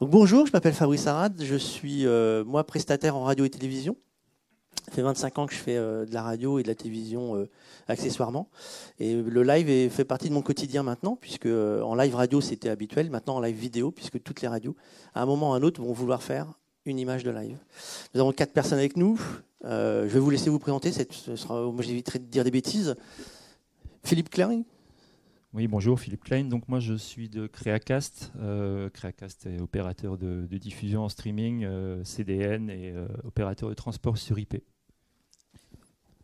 Bonjour, je m'appelle Fabrice Arad, je suis euh, moi prestataire en radio et télévision. Ça fait 25 ans que je fais euh, de la radio et de la télévision euh, accessoirement. Et le live fait partie de mon quotidien maintenant, puisque en live radio c'était habituel, maintenant en live vidéo, puisque toutes les radios, à un moment ou à un autre, vont vouloir faire une image de live. Nous avons quatre personnes avec nous. je vais vous laisser vous présenter. Ce sera, moi j'éviterai de dire des bêtises. Philippe Klein oui, bonjour, Philippe Klein. Donc moi, je suis de Creacast. Euh, Creacast est opérateur de, diffusion en streaming, euh, CDN et euh, opérateur de transport sur IP.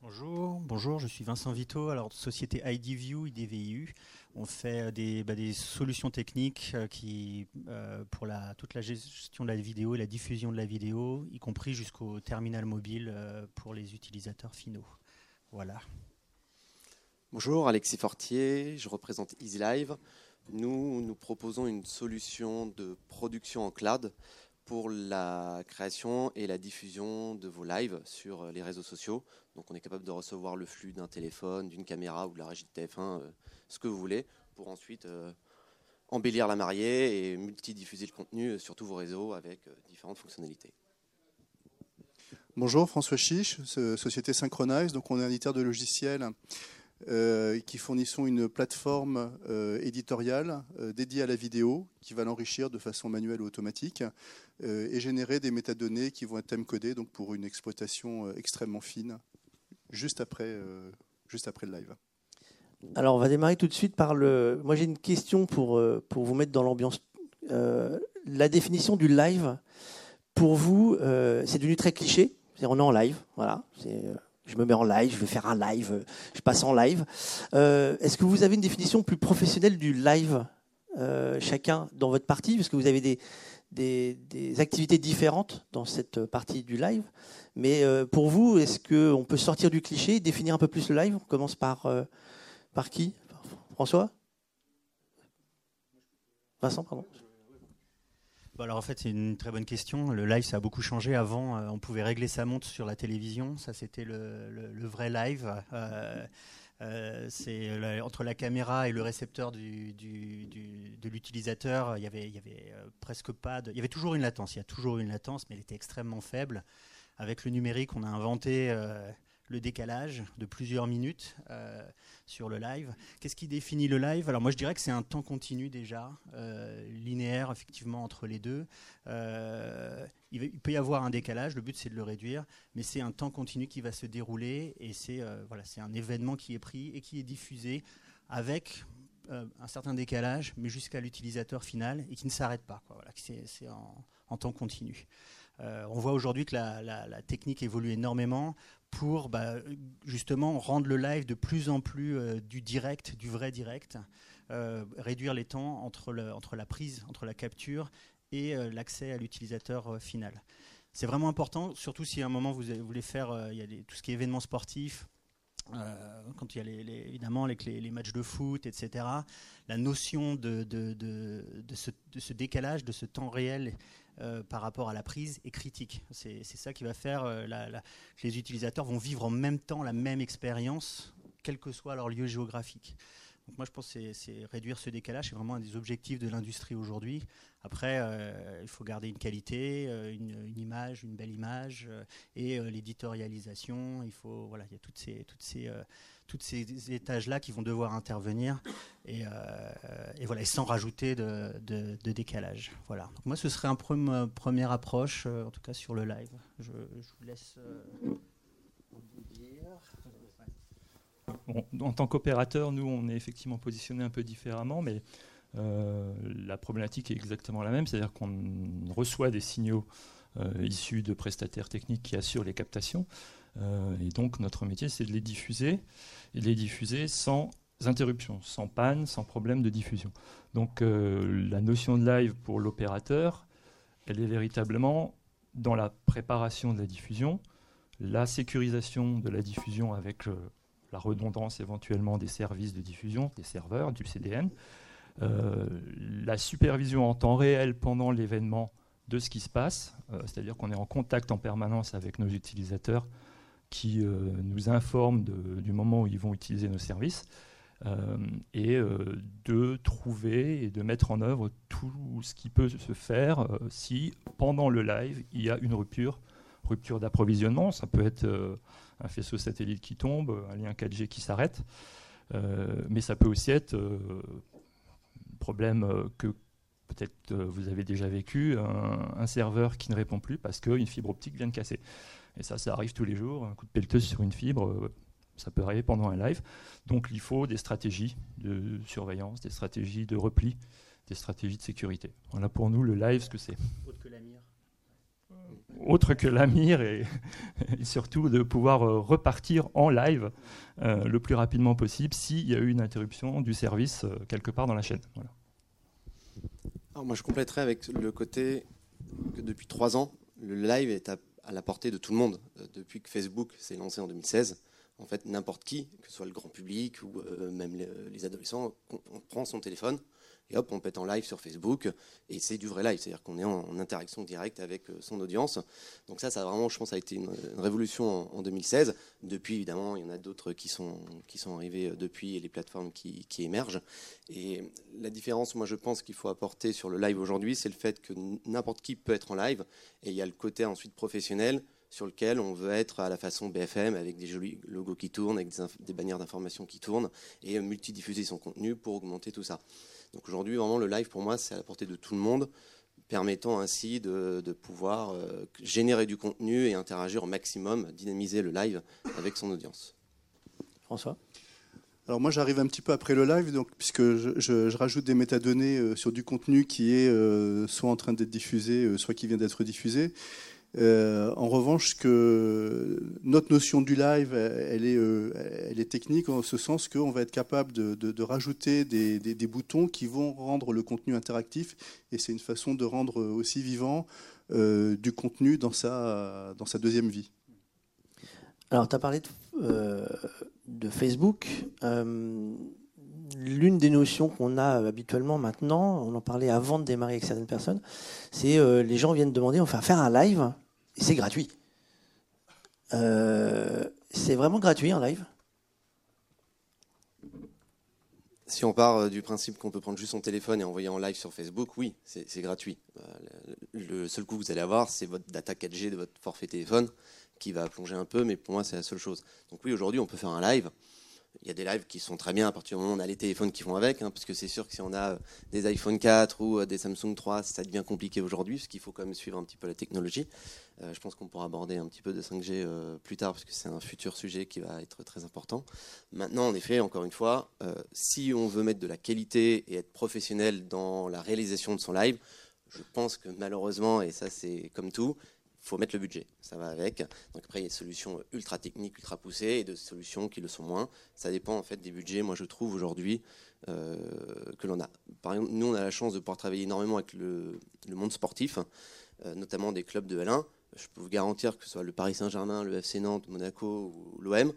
Bonjour, bonjour, je suis Vincent Vito, alors société IDView, IDVIU. On fait des, bah, des solutions techniques qui, pour la, toute la gestion de la vidéo et la diffusion de la vidéo, y compris jusqu'au terminal mobile pour les utilisateurs finaux. Voilà. Bonjour, Alexis Fortier, je représente EasyLive. Nous, nous proposons une solution de production en cloud pour la création et la diffusion de vos lives sur les réseaux sociaux. Donc on est capable de recevoir le flux d'un téléphone, d'une caméra ou de la régie de TF1, euh, ce que vous voulez, pour ensuite euh, embellir la mariée et multidiffuser le contenu sur tous vos réseaux avec euh, différentes fonctionnalités. Bonjour, François Chiche, société Synchronize. Donc on est éditeur de logiciels euh, qui fournissons une plateforme euh, éditoriale euh, dédiée à la vidéo qui va l'enrichir de façon manuelle ou automatique et générer des métadonnées qui vont être time-codées donc pour une exploitation extrêmement fine juste après, juste après le live. Alors on va démarrer tout de suite par le... Moi j'ai une question pour, pour vous mettre dans l'ambiance. la définition du live, pour vous, c'est devenu très cliché. On est en live, voilà. C'est je me mets en live, je vais faire un live, je passe en live. Euh, est-ce que vous avez une définition plus professionnelle du live, euh, chacun dans votre partie? Parce que vous avez des, activités différentes dans cette partie du live. Mais euh, pour vous, est-ce qu'on peut sortir du cliché, définir un peu plus le live? On commence par qui? François? Vincent, pardon alors en fait c'est une très bonne question. Le live ça a beaucoup changé. Avant euh, on pouvait régler sa montre sur la télévision. Ça c'était le, vrai live. Euh, euh, entre la caméra et le récepteur de l'utilisateur, il y avait, il y avait presque pas de, il y avait toujours une latence. Il y a toujours une latence, mais elle était extrêmement faible. Avec le numérique, on a inventé le décalage de plusieurs minutes euh, sur le live. Qu'est-ce qui définit le live? Alors moi je dirais que c'est un temps continu déjà, euh, linéaire effectivement entre les deux. Euh, il, peut y avoir un décalage, le but c'est de le réduire, mais c'est un temps continu qui va se dérouler et c'est voilà, un événement qui est pris et qui est diffusé avec un certain décalage, mais jusqu'à l'utilisateur final et qui ne s'arrête pas. Voilà, c'est en, temps continu. on voit aujourd'hui que la, technique évolue énormément pour bah, justement rendre le live de plus en plus euh, du direct, du vrai direct, euh, réduire les temps entre, la prise, entre la capture et euh, l'accès à l'utilisateur final. C'est vraiment important, surtout si à un moment vous voulez faire y tout ce qui est événements sportifs, quand il y a les, évidemment les, matchs de foot, etc., la notion de, ce, décalage, de ce temps réel euh, par rapport à la prise est critique. C'est ça qui va faire euh, que les utilisateurs vont vivre en même temps la même expérience, quel que soit leur lieu géographique. Donc moi, je pense que c'est réduire ce décalage, c'est vraiment un des objectifs de l'industrie aujourd'hui. Après, euh, il faut garder une qualité, une, image, une belle image, et l'éditorialisation. Il faut, voilà, il y a toutes ces, toutes ces, toutes ces étages-là qui vont devoir intervenir et, euh, et voilà, sans rajouter de, décalage. Voilà. Moi, ce serait un première approche, euh, en tout cas sur le live. Je, vous laisse euh, en tant qu'opérateur, nous, on est effectivement positionné un peu différemment, mais la problématique est exactement la même, c'est-à-dire qu'on reçoit des signaux issus de prestataires techniques qui assurent les captations. Euh, et donc notre métier, c'est de les diffuser, et de les diffuser sans interruption, sans panne, sans problème de diffusion. Donc euh, la notion de live pour l'opérateur, elle est véritablement dans la préparation de la diffusion, la sécurisation de la diffusion avec euh, la redondance éventuellement des services de diffusion, des serveurs, du CDN, la supervision en temps réel pendant l'événement de ce qui se passe, c'est-à-dire qu'on est en contact en permanence avec nos utilisateurs qui euh, nous informent du moment où ils vont utiliser nos services. et de trouver et de mettre en œuvre tout ce qui peut se faire si pendant le live il y a une rupture, rupture d'approvisionnement, ça peut être un faisceau satellite qui tombe, un lien 4G qui s'arrête, mais ça peut aussi être un problème que peut-être vous avez déjà vécu, un, serveur qui ne répond plus parce qu'une fibre optique vient de casser. Et ça, ça arrive tous les jours, un coup de pelleteuse sur une fibre, euh, ça peut arriver pendant un live. Donc il faut des stratégies de surveillance, des stratégies de repli, des stratégies de sécurité. Voilà pour nous le live, ce que c'est. Autre que la mire autre que la mire et, surtout de pouvoir euh, repartir en live euh, le plus rapidement possible s'il y a eu une interruption du service quelque part dans la chaîne. Voilà. Alors moi je compléterai avec le côté que depuis trois ans, le live est à la portée de tout le monde. Euh, depuis que Facebook s'est lancé en 2016, en fait, n'importe qui, que ce soit le grand public ou euh, même les, adolescents, on, prend son téléphone et hop, on pète en live sur Facebook, et c'est du vrai live, c'est-à-dire qu'on est en, interaction directe avec euh, son audience. Donc ça, ça vraiment, je pense, a été une, révolution en, 2016. Depuis, évidemment, il y en a d'autres qui sont, qui sont arrivés euh, depuis, et les plateformes qui, qui émergent. Et la différence, moi, je pense qu'il faut apporter sur le live aujourd'hui, c'est le fait que n'importe qui peut être en live, et il y a le côté ensuite professionnel, sur lequel on veut être à la façon BFM avec des jolis logos qui tournent, avec des, des bannières d'information qui tournent et multidiffuser son contenu pour augmenter tout ça. Donc aujourd'hui, vraiment, le live, pour moi, c'est à la portée de tout le monde, permettant ainsi de, pouvoir euh, générer du contenu et interagir au maximum, dynamiser le live avec son audience. François? Alors moi j'arrive un petit peu après le live, donc, puisque je, rajoute des métadonnées euh, sur du contenu qui est euh, soit en train d'être diffusé, soit qui vient d'être diffusé. Euh, en revanche, notre notion du live, elle est, euh, elle est technique en ce sens qu'on va être capable de, rajouter des, boutons qui vont rendre le contenu interactif, et c'est une façon de rendre aussi vivant euh, du contenu dans sa, deuxième vie. Alors, tu as parlé de, de Facebook. L'une des notions qu'on a habituellement maintenant, on en parlait avant de démarrer avec certaines personnes, c'est les gens viennent demander, on va faire un live c'est gratuit. Euh, c'est vraiment gratuit en live Si on part euh, du principe qu'on peut prendre juste son téléphone et envoyer en live sur Facebook, oui, c'est gratuit. Euh, le seul coût que vous allez avoir, c'est votre data 4G de votre forfait téléphone qui va plonger un peu, mais pour moi, c'est la seule chose. Donc oui, aujourd'hui, on peut faire un live il y a des lives qui sont très bien à partir du moment où on a les téléphones qui vont avec, hein, parce que c'est sûr que si on a euh, des iPhone 4 ou euh, des Samsung 3, ça devient compliqué aujourd'hui, parce qu'il faut quand même suivre un petit peu la technologie. Euh, je pense qu'on pourra aborder un petit peu de 5G plus tard, parce que c'est un futur sujet qui va être très important. Maintenant, en effet, encore une fois, si on veut mettre de la qualité et être professionnel dans la réalisation de son live, je pense que malheureusement, et ça c'est comme tout, faut mettre le budget, ça va avec. Donc après, il y a des solutions ultra techniques, ultra poussées, et de solutions qui le sont moins. Ça dépend en fait des budgets. Moi, je trouve aujourd'hui euh, que l'on a. Par exemple, nous, on a la chance de pouvoir travailler énormément avec le, monde sportif, euh, notamment des clubs de L1. Je peux vous garantir que ce soit le Paris Saint-Germain, le FC Nantes, Monaco ou l'OM,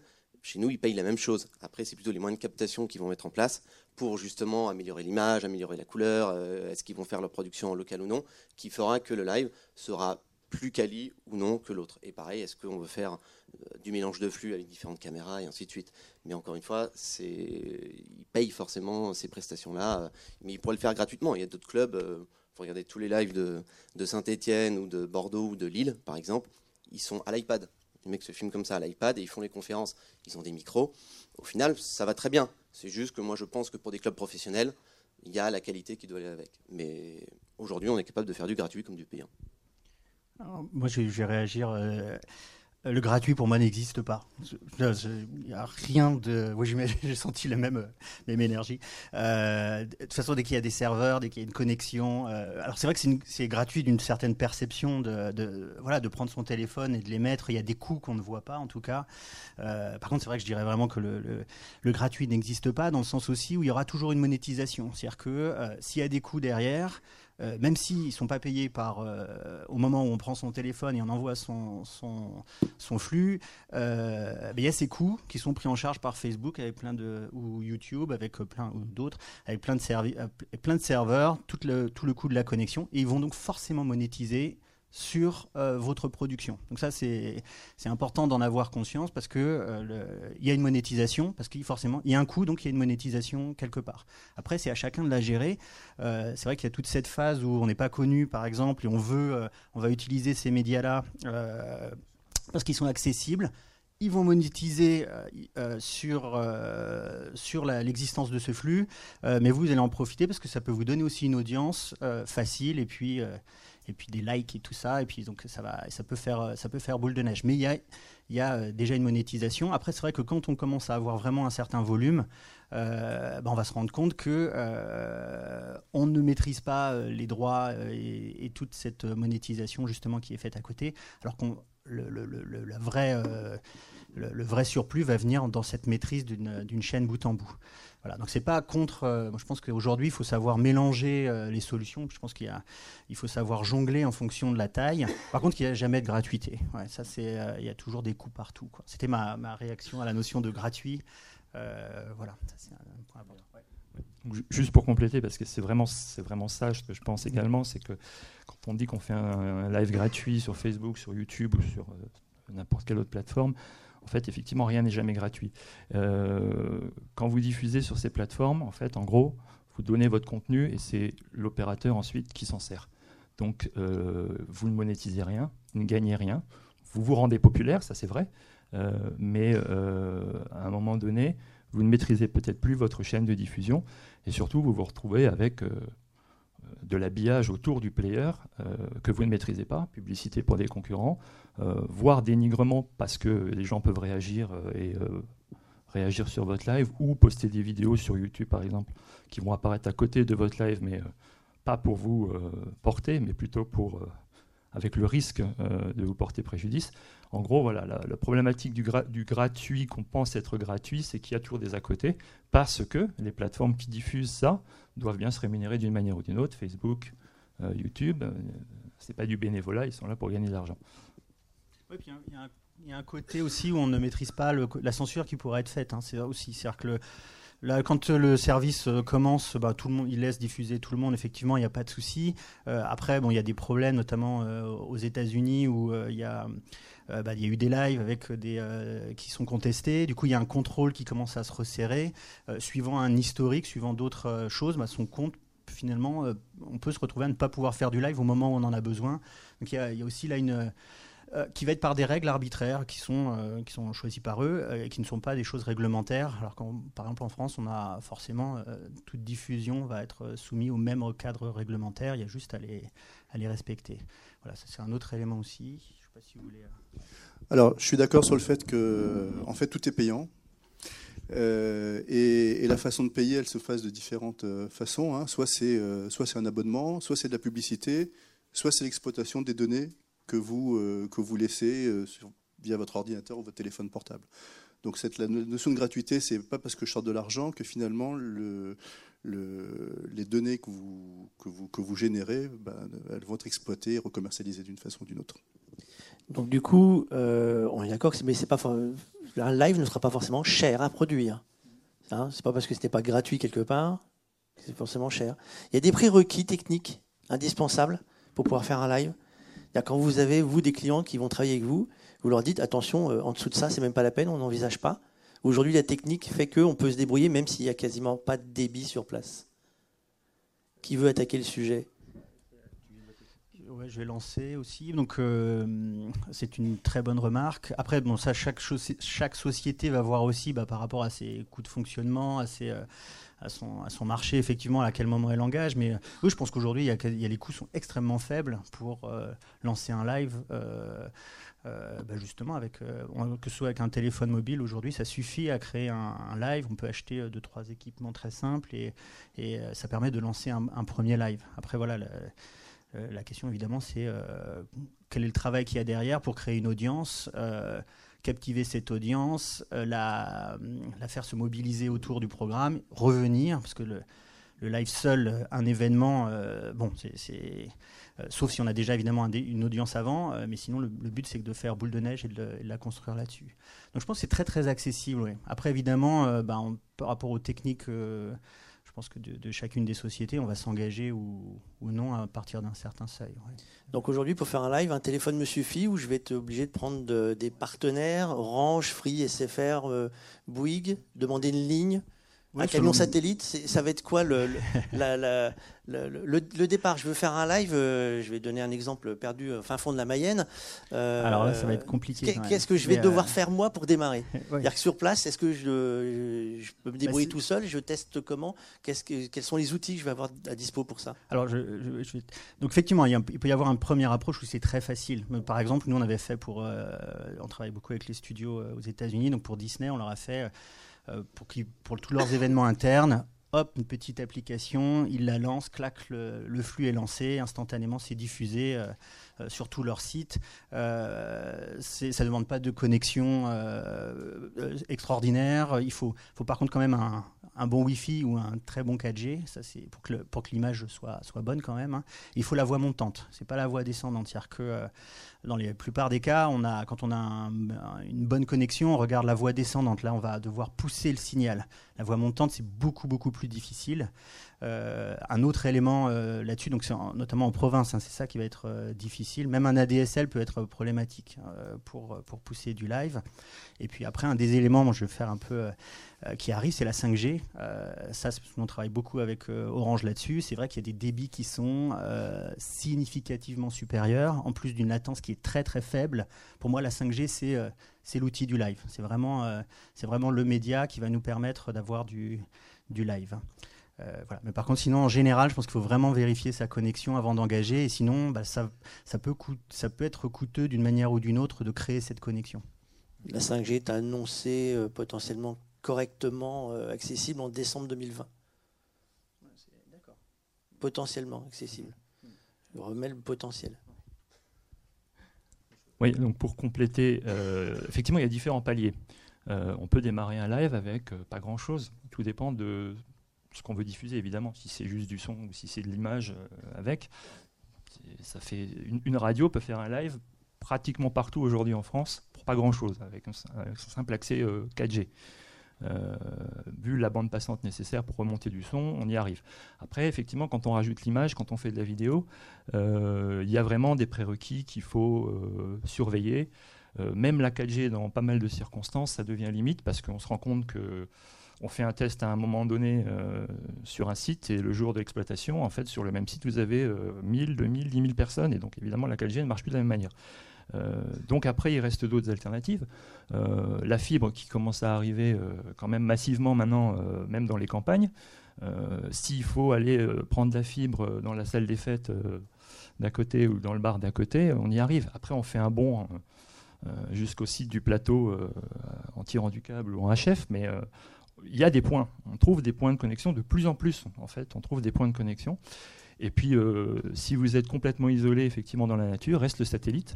chez nous, ils payent la même chose. Après, c'est plutôt les moyens de captation qu'ils vont mettre en place pour justement améliorer l'image, améliorer la couleur, euh, est-ce qu'ils vont faire leur production en local ou non, qui fera que le live sera plus quali ou non que l'autre. Et pareil, est-ce qu'on veut faire euh, du mélange de flux avec différentes caméras et ainsi de suite. Mais encore une fois, ils payent forcément ces prestations-là, euh, mais ils pourraient le faire gratuitement. Il y a d'autres clubs, euh, vous regardez tous les lives de, de Saint-Etienne ou de Bordeaux ou de Lille, par exemple, ils sont à l'iPad. Les mecs se filment comme ça à l'iPad et ils font les conférences. Ils ont des micros. Au final, ça va très bien. C'est juste que moi, je pense que pour des clubs professionnels, il y a la qualité qui doit aller avec. Mais aujourd'hui, on est capable de faire du gratuit comme du payant moi, je, vais réagir. Euh, le gratuit pour moi n'existe pas. Il n'y a rien de. Oui, j'ai senti la même, même énergie. Euh, de toute façon, dès qu'il y a des serveurs, dès qu'il y a une connexion. Euh, alors, c'est vrai que c'est gratuit d'une certaine perception de, voilà, de prendre son téléphone et de les mettre. Il y a des coûts qu'on ne voit pas, en tout cas. par contre, c'est vrai que je dirais vraiment que le gratuit n'existe pas, dans le sens aussi où il y aura toujours une monétisation. C'est-à-dire que s'il y a des coûts derrière, euh, même s'ils ne sont pas payés par, euh, au moment où on prend son téléphone et on envoie son, son, flux, euh, ben, il y a ces coûts qui sont pris en charge par Facebook avec plein de, ou YouTube avec plein, ou d'autres, avec plein de, plein de serveurs, tout le, tout le coût de la connexion, et ils vont donc forcément monétiser sur votre production. Donc ça, c'est important d'en avoir conscience parce que il y a une monétisation, parce qu'il y a un coût, donc il y a une monétisation quelque part. Après, c'est à chacun de la gérer. c'est vrai qu'il y a toute cette phase où on n'est pas connu, par exemple, et on veut, on va utiliser ces médias-là parce qu'ils sont accessibles ils vont monétiser euh, euh, sur, euh, sur l'existence de ce flux, mais vous, allez en profiter parce que ça peut vous donner aussi une audience facile et puis, et puis des likes et tout ça. Et puis donc ça, va, ça, peut, faire, ça peut faire boule de neige. Mais il y a, y a déjà une monétisation. Après, c'est vrai que quand on commence à avoir vraiment un certain volume, ben, on va se rendre compte que on ne maîtrise pas les droits et, toute cette monétisation justement qui est faite à côté, alors qu'on le, la vraie, euh, le, vrai surplus va venir dans cette maîtrise d'une chaîne bout en bout. Voilà, donc c'est pas contre. Euh, je pense qu'aujourd'hui, il faut savoir mélanger euh, les solutions. Je pense qu'il il faut savoir jongler en fonction de la taille. Par contre, il n'y a jamais de gratuité. Ça, c'est, il y a toujours des coûts partout. C'était ma, réaction à la notion de gratuit. voilà, un, point important. Juste pour compléter, parce que c'est vraiment, ça ce que je pense également, c'est que quand on dit qu'on fait un, live gratuit sur Facebook, sur YouTube ou sur euh, n'importe quelle autre plateforme, en fait, effectivement, rien n'est jamais gratuit. Euh, quand vous diffusez sur ces plateformes, en fait, en gros, vous donnez votre contenu et c'est l'opérateur ensuite qui s'en sert. Donc, euh, vous ne monétisez rien, vous ne gagnez rien. Vous vous rendez populaire, ça c'est vrai, mais à un moment donné, vous ne maîtrisez peut-être plus votre chaîne de diffusion et surtout vous vous retrouvez avec euh, de l'habillage autour du player euh, que vous ne maîtrisez pas, publicité pour des concurrents, euh, voire dénigrement parce que les gens peuvent réagir et réagir sur votre live ou poster des vidéos sur YouTube par exemple qui vont apparaître à côté de votre live mais pas pour vous porter mais plutôt pour avec le risque euh, de vous porter préjudice. En gros, voilà, la, problématique du, du gratuit qu'on pense être gratuit, c'est qu'il y a toujours des à côté, parce que les plateformes qui diffusent ça doivent bien se rémunérer d'une manière ou d'une autre. Facebook, euh, YouTube, euh, c'est pas du bénévolat, ils sont là pour gagner de l'argent. Oui, puis il y, a un côté aussi où on ne maîtrise pas la censure qui pourrait être faite. Hein, c'est aussi, c'est-à-dire que Là, quand euh, le service euh, commence, bah, tout le monde, il laisse diffuser tout le monde. Effectivement, il n'y a pas de souci. Euh, après, bon, il y a des problèmes, notamment aux États-Unis, où il y a bah, eu des lives avec qui sont contestés. Du coup, il y a un contrôle qui commence à se resserrer. suivant un historique, suivant d'autres choses, bah, son compte, finalement, on peut se retrouver à ne pas pouvoir faire du live au moment où on en a besoin. Donc il y a, aussi là une euh, qui va être par des règles arbitraires qui sont, euh, qui sont choisies par eux euh, et qui ne sont pas des choses réglementaires. Alors quand, par exemple en France, on a forcément toute diffusion va être soumise au même cadre réglementaire. Il y a juste à les, à les respecter. Voilà, ça c'est un autre élément aussi. Je sais pas si vous voulez. Alors, je suis d'accord sur le fait que, en fait, tout est payant. et, la façon de payer, elle se fasse de différentes façons. Hein. Soit c'est soit c'est un abonnement, soit c'est de la publicité, soit c'est l'exploitation des données que vous, euh, que vous laissez euh, via votre ordinateur ou votre téléphone portable. Donc cette, la notion de gratuité, c'est pas parce que je sors de l'argent que finalement le, le, les données que vous, que vous, que vous générez, ben, elles vont être exploitées et recommercialisées d'une façon ou d'une autre. Donc du coup, euh, on est d'accord mais c'est pas un live ne sera pas forcément cher à produire. Hein c'est pas parce que ce n'est pas gratuit quelque part que c'est forcément cher. Il y a des prérequis techniques indispensables pour pouvoir faire un live. Quand vous avez, vous, des clients qui vont travailler avec vous, vous leur dites attention, euh, en dessous de ça, c'est même pas la peine, on n'envisage pas. Aujourd'hui, la technique fait qu'on peut se débrouiller même s'il n'y a quasiment pas de débit sur place. Qui veut attaquer le sujet? Ouais, je vais lancer aussi. Donc, euh, c'est une très bonne remarque. Après, bon, ça, chaque, société va voir aussi, bah, par rapport à ses coûts de fonctionnement, à ses, euh, à son, marché, effectivement, à quel moment elle engage. Mais euh, oui, je pense qu'aujourd'hui, y, a les coûts sont extrêmement faibles pour euh, lancer un live. Euh, bah, justement, avec, que ce soit avec un téléphone mobile, aujourd'hui, ça suffit à créer un, live. On peut acheter deux, trois équipements très simples et, ça permet de lancer un, premier live. Après, voilà, la question, évidemment, c'est quel est le travail qu'il y a derrière pour créer une audience captiver cette audience, euh, la, la, faire se mobiliser autour du programme, revenir, parce que le, live seul, un événement, euh, bon, c'est, euh, sauf si on a déjà évidemment une audience avant, mais sinon le, but c'est de faire boule de neige et de, la construire là-dessus. Donc je pense que c'est très très accessible. Après évidemment, bah, par rapport aux techniques pense que de, chacune des sociétés, on va s'engager ou, non à partir d'un certain seuil. Donc aujourd'hui, pour faire un live, un téléphone me suffit ou je vais être obligé de prendre des partenaires, Orange, Free, SFR, euh, Bouygues, demander une ligne un camion satellite, ça va être quoi le, le, départ? Je veux faire un live, euh, je vais donner un exemple perdu au fin fond de la Mayenne. Euh, Alors là, ça va être compliqué. Qu'est-ce que je vais devoir euh, faire moi pour démarrer? Dire que sur place, est-ce que je, je, peux me débrouiller bah, tout seul? Je teste comment? Que, Quels sont les outils que je vais avoir à dispo pour ça? Alors, je, donc effectivement, il, peut y avoir une première approche où c'est très facile. Par exemple, nous, on avait fait pour, on travaille beaucoup avec les studios aux États-Unis, donc pour Disney, on leur a fait euh, pour, tous leurs événements internes. Hop, une petite application, ils la lancent, clac, le, flux est lancé, instantanément c'est diffusé euh, sur tout leur site. ça ne demande pas de connexion extraordinaire. Il faut, faut par contre quand même un, bon Wi-Fi ou un très bon 4G, ça c'est pour que, l'image soit, soit bonne quand même. Hein. Il faut la voix montante, c'est pas la voix descendante. cest que euh, dans la plupart des cas, on a, quand on a une bonne connexion, on regarde la voix descendante. Là, on va devoir pousser le signal. La voix montante, c'est beaucoup beaucoup plus difficile. Euh, un autre élément euh, là-dessus, donc notamment en province, hein, c'est ça qui va être euh, difficile. Même un ADSL peut être problématique pour, pour pousser du live. Et puis après, un des éléments, je vais faire un peu qui arrive, c'est la 5G. ça, on travaille beaucoup avec Orange là-dessus. C'est vrai qu'il y a des débits qui sont significativement supérieurs, en plus d'une latence qui est très très faible. Pour moi, la 5G, c'est l'outil du live. C'est vraiment, vraiment le média qui va nous permettre d'avoir du, du live. Euh, Mais par contre, sinon, en général, je pense qu'il faut vraiment vérifier sa connexion avant d'engager. Et sinon, bah, ça, ça, peut ça peut être coûteux d'une manière ou d'une autre de créer cette connexion. La 5G est annoncée euh, potentiellement correctement euh, accessible en décembre 2020. Potentiellement accessible. Je remets le potentiel. Oui, donc pour compléter, effectivement, il y a différents paliers. on peut démarrer un live avec pas grand-chose. Tout dépend de ce qu'on veut diffuser, évidemment. Si c'est juste du son ou si c'est de l'image euh, avec, ça fait une, radio peut faire un live pratiquement partout aujourd'hui en France pour pas grand-chose, avec un, simple accès 4G. Euh, euh, vu la bande passante nécessaire pour remonter du son, on y arrive. Après, effectivement, quand on rajoute l'image, quand on fait de la vidéo, il y a vraiment des prérequis qu'il faut surveiller. même la 4G, dans pas mal de circonstances, ça devient limite parce qu'on se rend compte que on fait un test à un moment donné euh, sur un site et le jour de l'exploitation, en fait, sur le même site, vous avez 1000, 2000, 10 000 personnes et donc évidemment la 4G ne marche plus de la même manière. Euh, donc après, il reste d'autres alternatives. Euh, la fibre qui commence à arriver quand même massivement maintenant, même dans les campagnes. S'il faut aller prendre la fibre dans la salle des fêtes d'à côté ou dans le bar d'à côté, on y arrive. Après, on fait un bond jusqu'au site du plateau en tirant du câble ou en HF, mais y a des points. On trouve des points de connexion de plus en plus. En fait, on trouve des points de connexion. Et puis, euh, si vous êtes complètement isolé effectivement dans la nature, reste le satellite.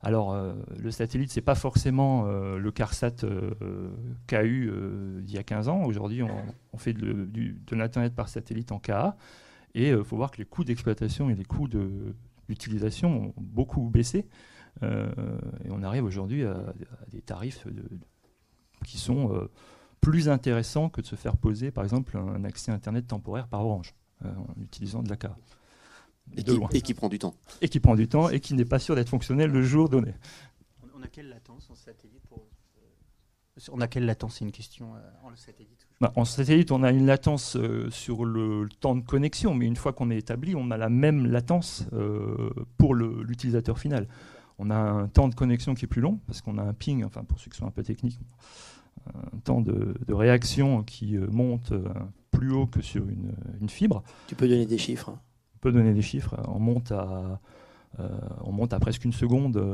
Alors, euh, le satellite, c'est pas forcément euh, le CARSAT KU d'il y a 15 ans. Aujourd'hui, on, fait de l'internet par satellite en KA. Et il faut voir que les coûts d'exploitation et les coûts d'utilisation ont beaucoup baissé. et on arrive aujourd'hui à, des tarifs qui sont plus intéressant que de se faire poser, par exemple, un accès Internet temporaire par Orange, euh, en utilisant de la carte. Et, qui, et qui prend du temps. Et qui prend du temps et qui n'est pas sûr d'être fonctionnel le jour donné. On a quelle latence en satellite pour... On a quelle latence C'est une question euh, en satellite bah, En satellite, on a une latence euh, sur le, temps de connexion, mais une fois qu'on est établi, on a la même latence pour l'utilisateur final. On a un temps de connexion qui est plus long, parce qu'on a un ping, enfin pour ceux qui sont un peu techniques, un temps de, réaction qui euh, monte euh, plus haut que sur une, fibre. Tu peux donner des chiffres hein. On peut donner des chiffres. On monte à, euh, on monte à presque une seconde,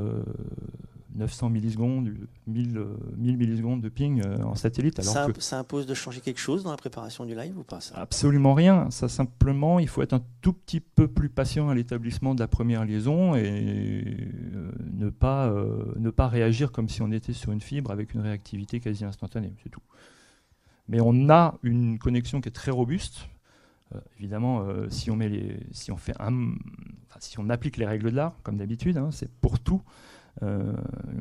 900 millisecondes, 1000, 1000 millisecondes de ping en satellite. Alors ça, ça, impose de changer quelque chose dans la préparation du live ou pas Absolument rien. Ça simplement, il faut être un tout petit peu plus patient à l'établissement de la première liaison et ne pas, euh, ne pas réagir comme si on était sur une fibre avec une réactivité quasi instantanée, c'est tout. Mais on a une connexion qui est très robuste. Euh, évidemment, euh, si, on met les, si, on fait un, si on applique les règles de l'art, comme d'habitude, hein, c'est pour tout.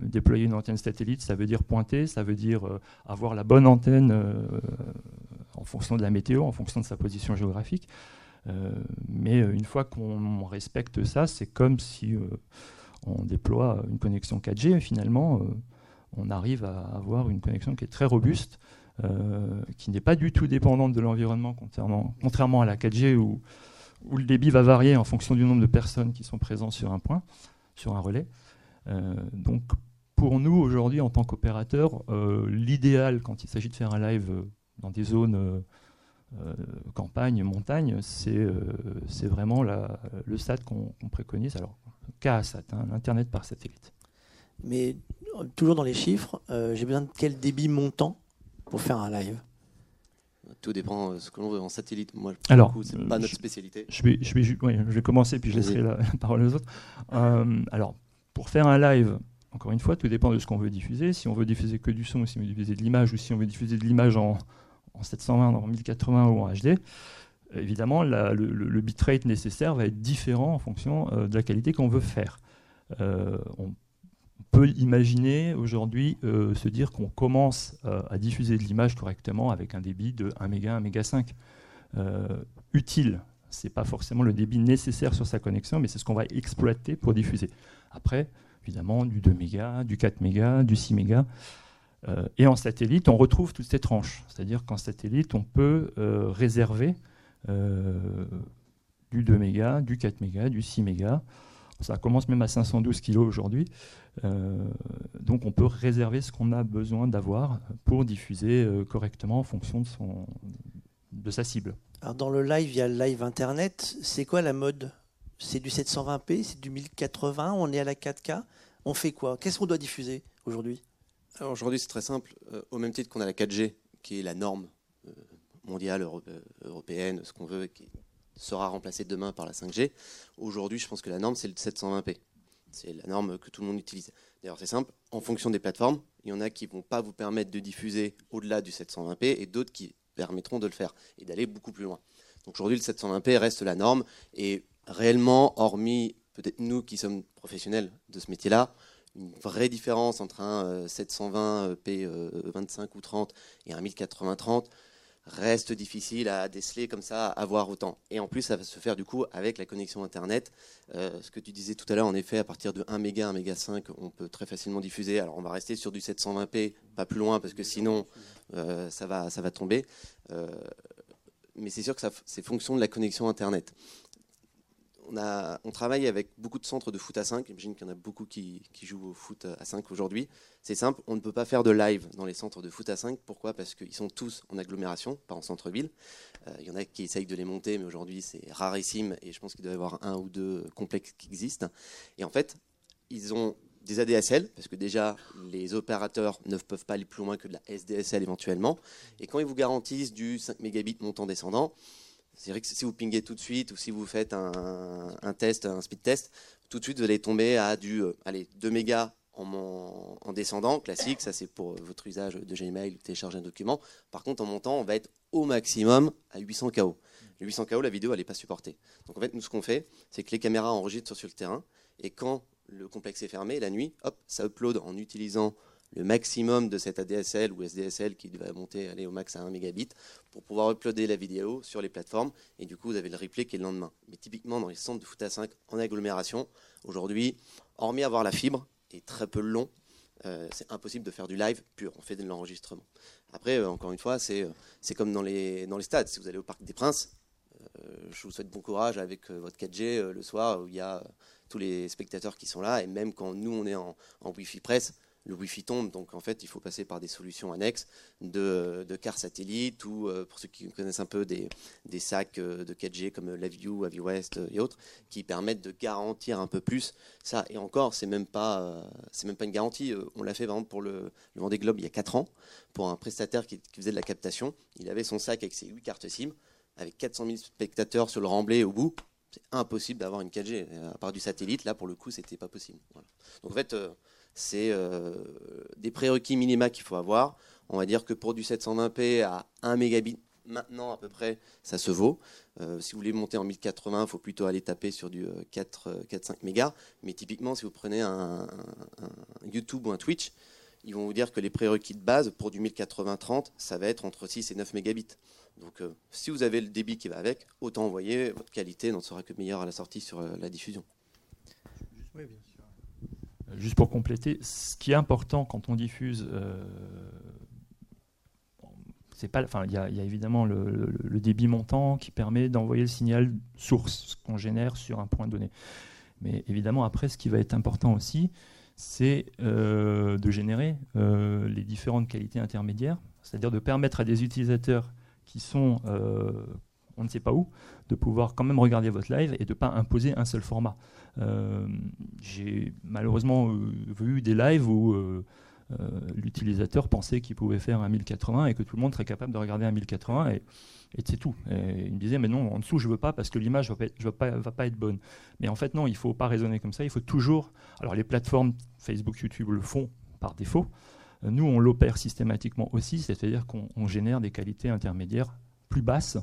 Déployer une antenne satellite, ça veut dire pointer, ça veut dire avoir la bonne antenne en fonction de la météo, en fonction de sa position géographique. mais une fois qu'on respecte ça, c'est comme si on déploie une connexion 4G, finalement, on arrive à avoir une connexion qui est très robuste, qui n'est pas du tout dépendante de l'environnement, contrairement, contrairement à la 4G où, où, le débit va varier en fonction du nombre de personnes qui sont présentes sur un point, sur un relais. Donc pour nous, aujourd'hui, en tant qu'opérateur, euh, l'idéal quand il s'agit de faire un live euh, dans des zones euh, campagne, montagne, c'est vraiment le SAT qu'on préconise. Alors, KASAT, hein, l'Internet par satellite. Mais toujours dans les chiffres, j'ai besoin de quel débit montant pour faire un live? Tout dépend de ce que l'on veut en satellite. Moi, alors, c'est pas notre spécialité. Je vais, je, vais, je vais commencer, puis je laisserai la, la, parole aux autres. alors, pour faire un live encore une fois, tout dépend de ce qu'on veut diffuser. Si on veut diffuser que du son, si on veut diffuser de l'image, ou si on veut diffuser de l'image en, 720, en 1080 ou en HD, évidemment, le, bitrate nécessaire va être différent en fonction euh, de la qualité qu'on veut faire. Euh, on peut imaginer aujourd'hui euh, se dire qu'on commence à diffuser de l'image correctement avec un débit de 1 méga, 1 méga 5. utile, ce n'est pas forcément le débit nécessaire sur sa connexion, mais c'est ce qu'on va exploiter pour diffuser. Après, évidemment du 2 mégas, du 4 mégas, du 6 mégas. Euh, et en satellite, on retrouve toutes ces tranches. C'est-à-dire qu'en satellite, on peut euh, réserver euh, du 2 mégas, du 4 mégas, du 6 mégas. Ça commence même à 512 kg aujourd'hui. donc on peut réserver ce qu'on a besoin d'avoir pour diffuser correctement en fonction de, son, de sa cible. Alors dans le live, il y a le live Internet. C'est quoi la mode? C'est du 720p C'est du 1080 On est à la 4K on fait quoi? Qu'est-ce qu'on doit diffuser aujourd'hui? Aujourd'hui, c'est très simple. Euh, au même titre qu'on a la 4G, qui est la norme euh, mondiale, euh, européenne, ce qu'on veut, qui sera remplacée demain par la 5G. Aujourd'hui, je pense que la norme, c'est le 720p. C'est la norme que tout le monde utilise. D'ailleurs, c'est simple. En fonction des plateformes, il y en a qui ne vont pas vous permettre de diffuser au-delà du 720p et d'autres qui permettront de le faire et d'aller beaucoup plus loin. Donc aujourd'hui, le 720p reste la norme et réellement, hormis peut-être nous qui sommes professionnels de ce métier-là, une vraie différence entre un 720p euh, 25 euh, ou 30 et un 1080-30 reste difficile à déceler comme ça, à voir autant. Et en plus, ça va se faire du coup avec la connexion Internet. Euh, ce que tu disais tout à l'heure, en effet, à partir de 1 méga, 1 méga 5, on peut très facilement diffuser. Alors on va rester sur du 720p, pas plus loin, parce que sinon, ça, va, ça va tomber. mais c'est sûr que c'est fonction de la connexion Internet on, travaille avec beaucoup de centres de foot à 5. J'imagine qu'il y en a beaucoup qui, jouent au foot à 5 aujourd'hui. C'est simple, on ne peut pas faire de live dans les centres de foot à 5. Pourquoi? Parce qu'ils sont tous en agglomération, pas en centre-ville. Euh, il y en a qui essayent de les monter, mais aujourd'hui c'est rarissime et je pense qu'il doit y avoir un ou deux complexes qui existent. Et en fait, ils ont des ADSL, parce que déjà les opérateurs ne peuvent pas aller plus loin que de la SDSL éventuellement. Et quand ils vous garantissent du 5 mégabits montant descendant, c'est vrai que si vous pingez tout de suite ou si vous faites un, test, un speed test, tout de suite vous allez tomber à du euh, allez, 2 mégas en, en, descendant, classique, ça c'est pour votre usage de Gmail, télécharger un document. Par contre, en montant, on va être au maximum à 800 KO. Le 800 KO, la vidéo, elle n'est pas supportée. Donc en fait, nous, ce qu'on fait, c'est que les caméras enregistrent sur le terrain, et quand le complexe est fermé, la nuit, hop, ça upload en utilisant le maximum de cette ADSL ou SDSL qui va monter aller au max à 1 mégabit pour pouvoir uploader la vidéo sur les plateformes et du coup vous avez le replay qui est le lendemain. Mais typiquement dans les centres de foot à 5 en agglomération, aujourd'hui, hormis avoir la fibre et très peu long, euh, c'est impossible de faire du live pur, on fait de l'enregistrement. Après, euh, encore une fois, euh, c'est comme dans les, dans les stades. Si vous allez au Parc des Princes, je vous souhaite bon courage avec votre 4G le soir où il y a tous les spectateurs qui sont là. Et même quand nous, on est en, en Wi-Fi presse, le Wi-Fi tombe, donc en fait il faut passer par des solutions annexes de, de cars satellites ou euh, pour ceux qui connaissent un peu des, sacs euh, de 4G comme LiveView, AviWest et autres, qui permettent de garantir un peu plus ça. Et encore, c'est même pas euh, même pas une garantie. On l'a fait exemple pour le, le Vendée Globe il y a 4 ans pour un prestataire qui, faisait de la captation. Il avait son sac avec ses 8 cartes SIM, avec 400 000 spectateurs sur le remblai au bout. C'est impossible d'avoir une 4G. À part du satellite, là pour le coup, c'était pas possible. Donc en fait c'est euh, des prérequis minima qu'il faut avoir. On va dire que pour du 720p à 1 mégabit, maintenant à peu près, ça se vaut. Euh, si vous voulez monter en 1080, il faut plutôt aller taper sur du 4, euh, 5 mégas. Mais typiquement, si vous prenez un, YouTube ou un Twitch, ils vont vous dire que les prérequis de base pour du 1080-30, ça va être entre 6 et 9 mégabits. Donc si vous avez le débit qui va avec, autant envoyer, votre qualité n'en sera que meilleure à la sortie sur la diffusion. Juste pour compléter, ce qui est important quand on diffuse enfin, il y, a évidemment le, débit montant qui permet d'envoyer le signal source qu'on génère sur un point donné. Mais évidemment, après, ce qui va être important aussi, c'est euh, de générer euh, les différentes qualités intermédiaires, c'est-à-dire de permettre à des utilisateurs qui sont, euh, on ne sait pas où, de pouvoir quand même regarder votre live et de ne pas imposer un seul format. J'ai malheureusement vu des lives où euh, l'utilisateur pensait qu'il pouvait faire un 1080 et que tout le monde serait capable de regarder un 1080 et, c'est tout. Il me disait mais non, en dessous je veux pas parce que l'image va, va, pas, va pas être bonne. Mais en fait non, il faut pas raisonner comme ça. Il faut toujours. Alors les plateformes Facebook, YouTube le font par défaut. Nous on l'opère systématiquement aussi, c'est-à-dire qu'on génère des qualités intermédiaires plus basses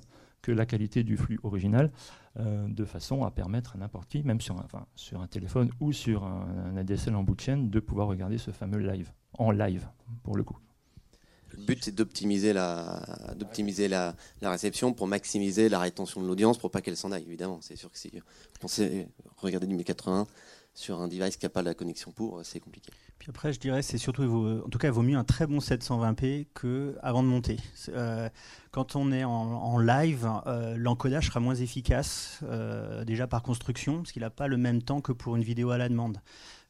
que la qualité du flux original, euh, de façon à permettre à n'importe qui, même sur un, sur un téléphone ou sur un, un ADSL en bout de chaîne, de pouvoir regarder ce fameux live en live, pour le coup. Le but, c'est d'optimiser la, d'optimiser la, réception pour maximiser la rétention de l'audience pour pas qu'elle s'en aille, évidemment. C'est sûr que si vous pensez regarder du 1080 sur un device qui n'a pas la connexion pour, c'est compliqué. Puis après, je dirais, c'est surtout, en tout cas, il vaut mieux un très bon 720p que avant de monter. Euh, quand on est en, live, euh, l'encodage sera moins efficace, euh, déjà par construction, parce qu'il n'a pas le même temps que pour une vidéo à la demande.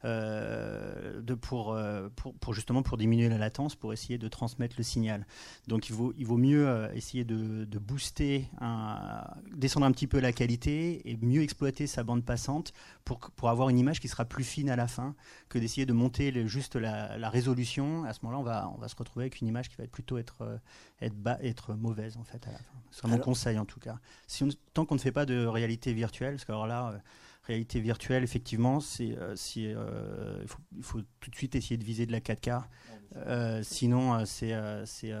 Euh, de euh, pour, pour, justement pour diminuer la latence, pour essayer de transmettre le signal. Donc il vaut, il vaut mieux euh, essayer de, booster, descendre un petit peu la qualité et mieux exploiter sa bande passante pour, pour avoir une image qui sera plus fine à la fin que d'essayer de monter juste la, résolution. À ce moment-là, on va, on va se retrouver avec une image qui va plutôt être, être, bas, être mauvaise en fait à la fin. C'est mon conseil en tout cas. Si tant qu'on ne fait pas de réalité virtuelle, parce que alors là réalité virtuelle, effectivement, c'est, euh, euh, il, faut, tout de suite essayer de viser de la 4K. Euh, sinon, c'est, c'est,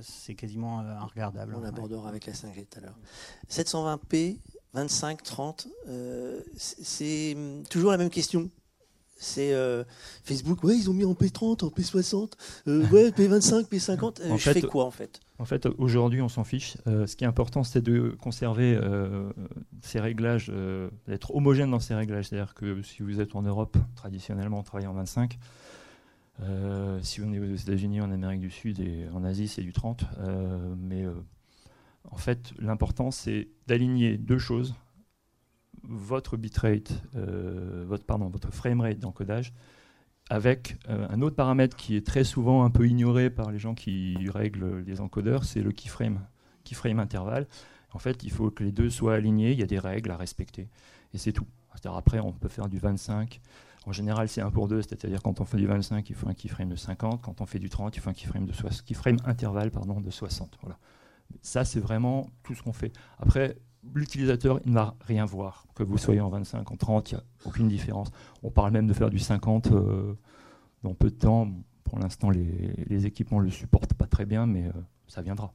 c'est quasiment regardable. On abordera avec la 5G tout à l'heure. 720p, 25, 30, c'est hum, toujours la même question. C'est Facebook, ouais, ils ont mis en P30, en P60, ouais, P25, P50. je fais quoi en fait? En fait, aujourd'hui, on s'en fiche. Euh, ce qui est important, c'est de conserver euh, ces réglages, euh, d'être homogène dans ces réglages. C'est-à-dire que si vous êtes en Europe, traditionnellement, on travaille en 25. si on est aux États-Unis, en Amérique du Sud et en Asie, c'est du 30. mais en fait, l'important, c'est d'aligner deux choses votre bitrate, votre, pardon, votre framerate d'encodage avec euh, un autre paramètre qui est très souvent un peu ignoré par les gens qui règlent les encodeurs, c'est le keyframe, keyframe intervalle. En fait, il faut que les deux soient alignés, il y a des règles à respecter, et c'est tout. Après, on peut faire du 25. En général, c'est un pour deux, c'est-à-dire quand on fait du 25, il faut un keyframe de 50. Quand on fait du 30, il faut un keyframe, de keyframe intervalle pardon, de 60. Voilà. Ça, c'est vraiment tout ce qu'on fait. Après, l'utilisateur il ne va rien voir. Que vous soyez en 25, en 30, il n'y a aucune différence. On parle même de faire du 50 euh, dans peu de temps. Pour l'instant, les, les, équipements ne le supportent pas très bien, mais euh, ça viendra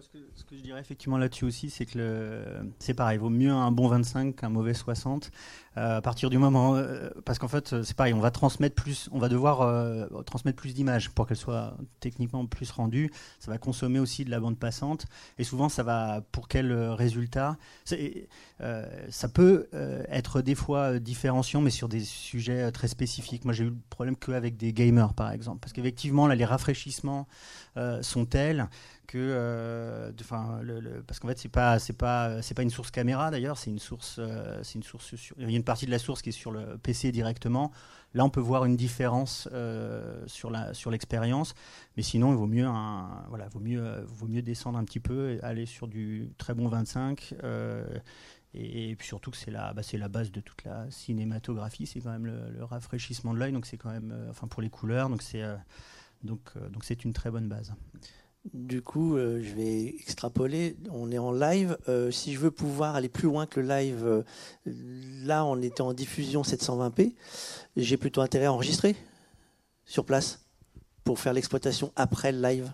ce, que, je dirais effectivement là-dessus aussi, c'est que c'est pareil, il vaut mieux un bon 25 qu'un mauvais 60. Euh, à partir du moment, euh, parce qu'en fait, c'est pareil, on va transmettre plus, on va devoir euh, transmettre plus d'images pour qu'elles soient techniquement plus rendues. Ça va consommer aussi de la bande passante, et souvent, ça va pour quel résultat? Ça peut être des fois différenciant, mais sur des sujets très spécifiques. Moi, j'ai eu le problème qu'avec des gamers, par exemple, parce qu'effectivement, là, les rafraîchissements sont tels euh, parce qu'en fait c'est pas pas une source caméra d'ailleurs, c'est une source euh, il y a une partie de la source qui est sur le PC directement. Là on peut voir une différence euh, sur l'expérience, mais sinon il vaut mieux descendre un petit peu et aller sur du très bon 25. Et, puis surtout que c'est la, bah, c'est la base de toute la cinématographie, c'est quand même le, rafraîchissement de l'œil, donc c'est quand même, pour les couleurs, donc c'est une très bonne base. Du coup, euh, je vais extrapoler. On est en live. Euh, si je veux pouvoir aller plus loin que le live, euh, là, on était en diffusion 720p. J'ai plutôt intérêt à enregistrer sur place pour faire l'exploitation après le live.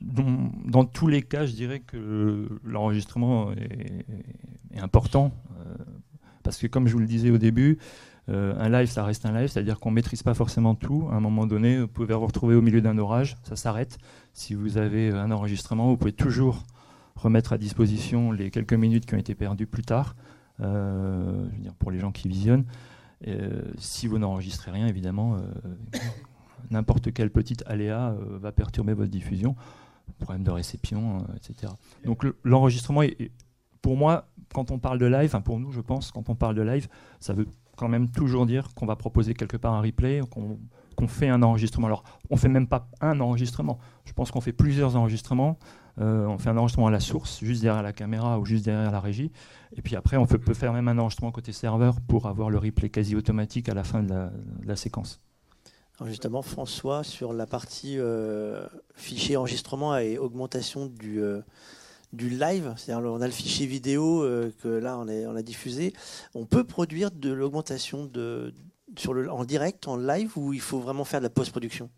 dans, tous les cas, je dirais que l'enregistrement est, important parce que, comme je vous le disais au début, un live, ça reste un live, c'est-à-dire qu'on ne maîtrise pas forcément tout. À un moment donné, vous pouvez vous retrouver au milieu d'un orage, ça s'arrête. Si vous avez un enregistrement, vous pouvez toujours remettre à disposition les quelques minutes qui ont été perdues plus tard, dire, pour les gens qui visionnent. si vous n'enregistrez rien, évidemment, n'importe quel petit aléa va perturber votre diffusion problème de réception, etc. Donc l'enregistrement, pour moi, quand on parle de live, pour nous, je pense, quand on parle de live, ça veut quand même toujours dire qu'on va proposer quelque part un replay, qu'on fait un enregistrement. Alors, on fait même pas un enregistrement. Je pense qu'on fait plusieurs enregistrements. Euh, on fait un enregistrement à la source, juste derrière la caméra ou juste derrière la régie. Et puis après, on peut, faire même un enregistrement côté serveur pour avoir le replay quasi automatique à la fin de la séquence justement, François, sur la partie euh, fichier enregistrement et augmentation du, euh, du live, c'est-à-dire on a le fichier vidéo euh, que là on, est, on a diffusé, on peut produire de l'augmentation de, sur le, en direct, en live, ou il faut vraiment faire de la post-production?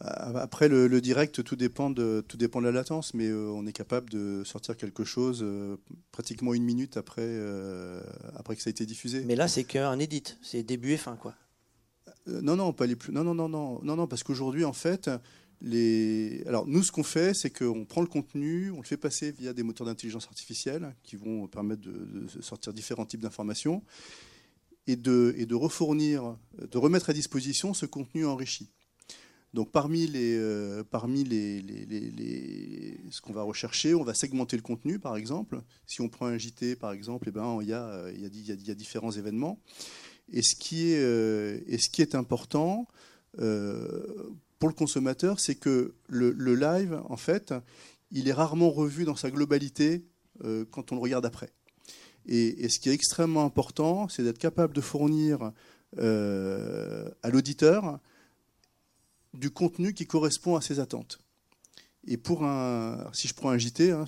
Après le, direct, tout dépend de tout dépend de la latence, mais on est capable de sortir quelque chose pratiquement une minute après après que ça a été diffusé. Mais là, c'est qu'un edit, c'est début et fin, quoi. Euh, non, non, pas les plus. Non, non, non, non, non, non parce qu'aujourd'hui, en fait, Alors, nous, ce qu'on fait, c'est qu'on prend le contenu, on le fait passer via des moteurs d'intelligence artificielle qui vont permettre de, sortir différents types d'informations et de, et de refournir, de remettre à disposition ce contenu enrichi. Donc parmi les, euh, parmi les, les, les, ce qu'on va rechercher, on va segmenter le contenu, par exemple. Si on prend un JT, par exemple, eh ben, il, y a, il, y a, il y a différents événements. Et ce qui est, euh, et ce qui est important euh, pour le consommateur, c'est que le, live, en fait, il est rarement revu dans sa globalité euh, quand on le regarde après. Et, ce qui est extrêmement important, c'est d'être capable de fournir à l'auditeur du contenu qui correspond à ses attentes. Et pour un, si je prends un JT, hein,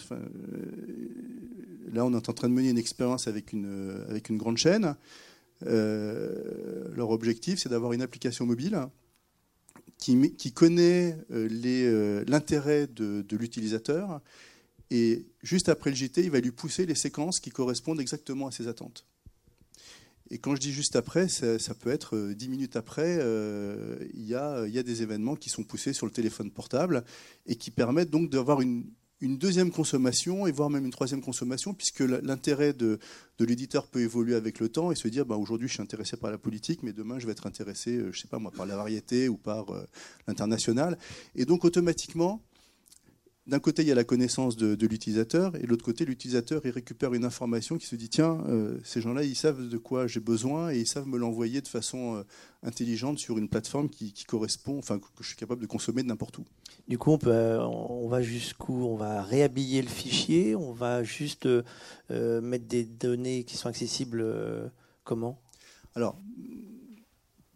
là on est en train de mener une expérience avec une, grande chaîne. Euh, leur objectif, c'est d'avoir une application mobile qui, connaît euh, euh, l'intérêt de, l'utilisateur et juste après le JT, il va lui pousser les séquences qui correspondent exactement à ses attentes. Et quand je dis juste après, ça, peut être dix minutes après, il, y a, des événements qui sont poussés sur le téléphone portable et qui permettent donc d'avoir une, une deuxième consommation et voire même une troisième consommation, puisque l'intérêt de, l'éditeur peut évoluer avec le temps et se dire bah, aujourd'hui je suis intéressé par la politique, mais demain je vais être intéressé, euh, je sais pas moi, par la variété ou par euh, l'international. Et donc automatiquement, d'un côté, il y a la connaissance de, l'utilisateur, et de l'autre côté, l'utilisateur, il récupère une information qui se dit, tiens, euh, ces gens-là, ils savent de quoi j'ai besoin, et ils savent me l'envoyer de façon euh, intelligente sur une plateforme qui, correspond, enfin, que je suis capable de consommer de n'importe où. Du coup, on, peut, euh, on va jusqu'où? On va réhabiller le fichier, on va juste mettre des données qui sont accessibles comment? Alors,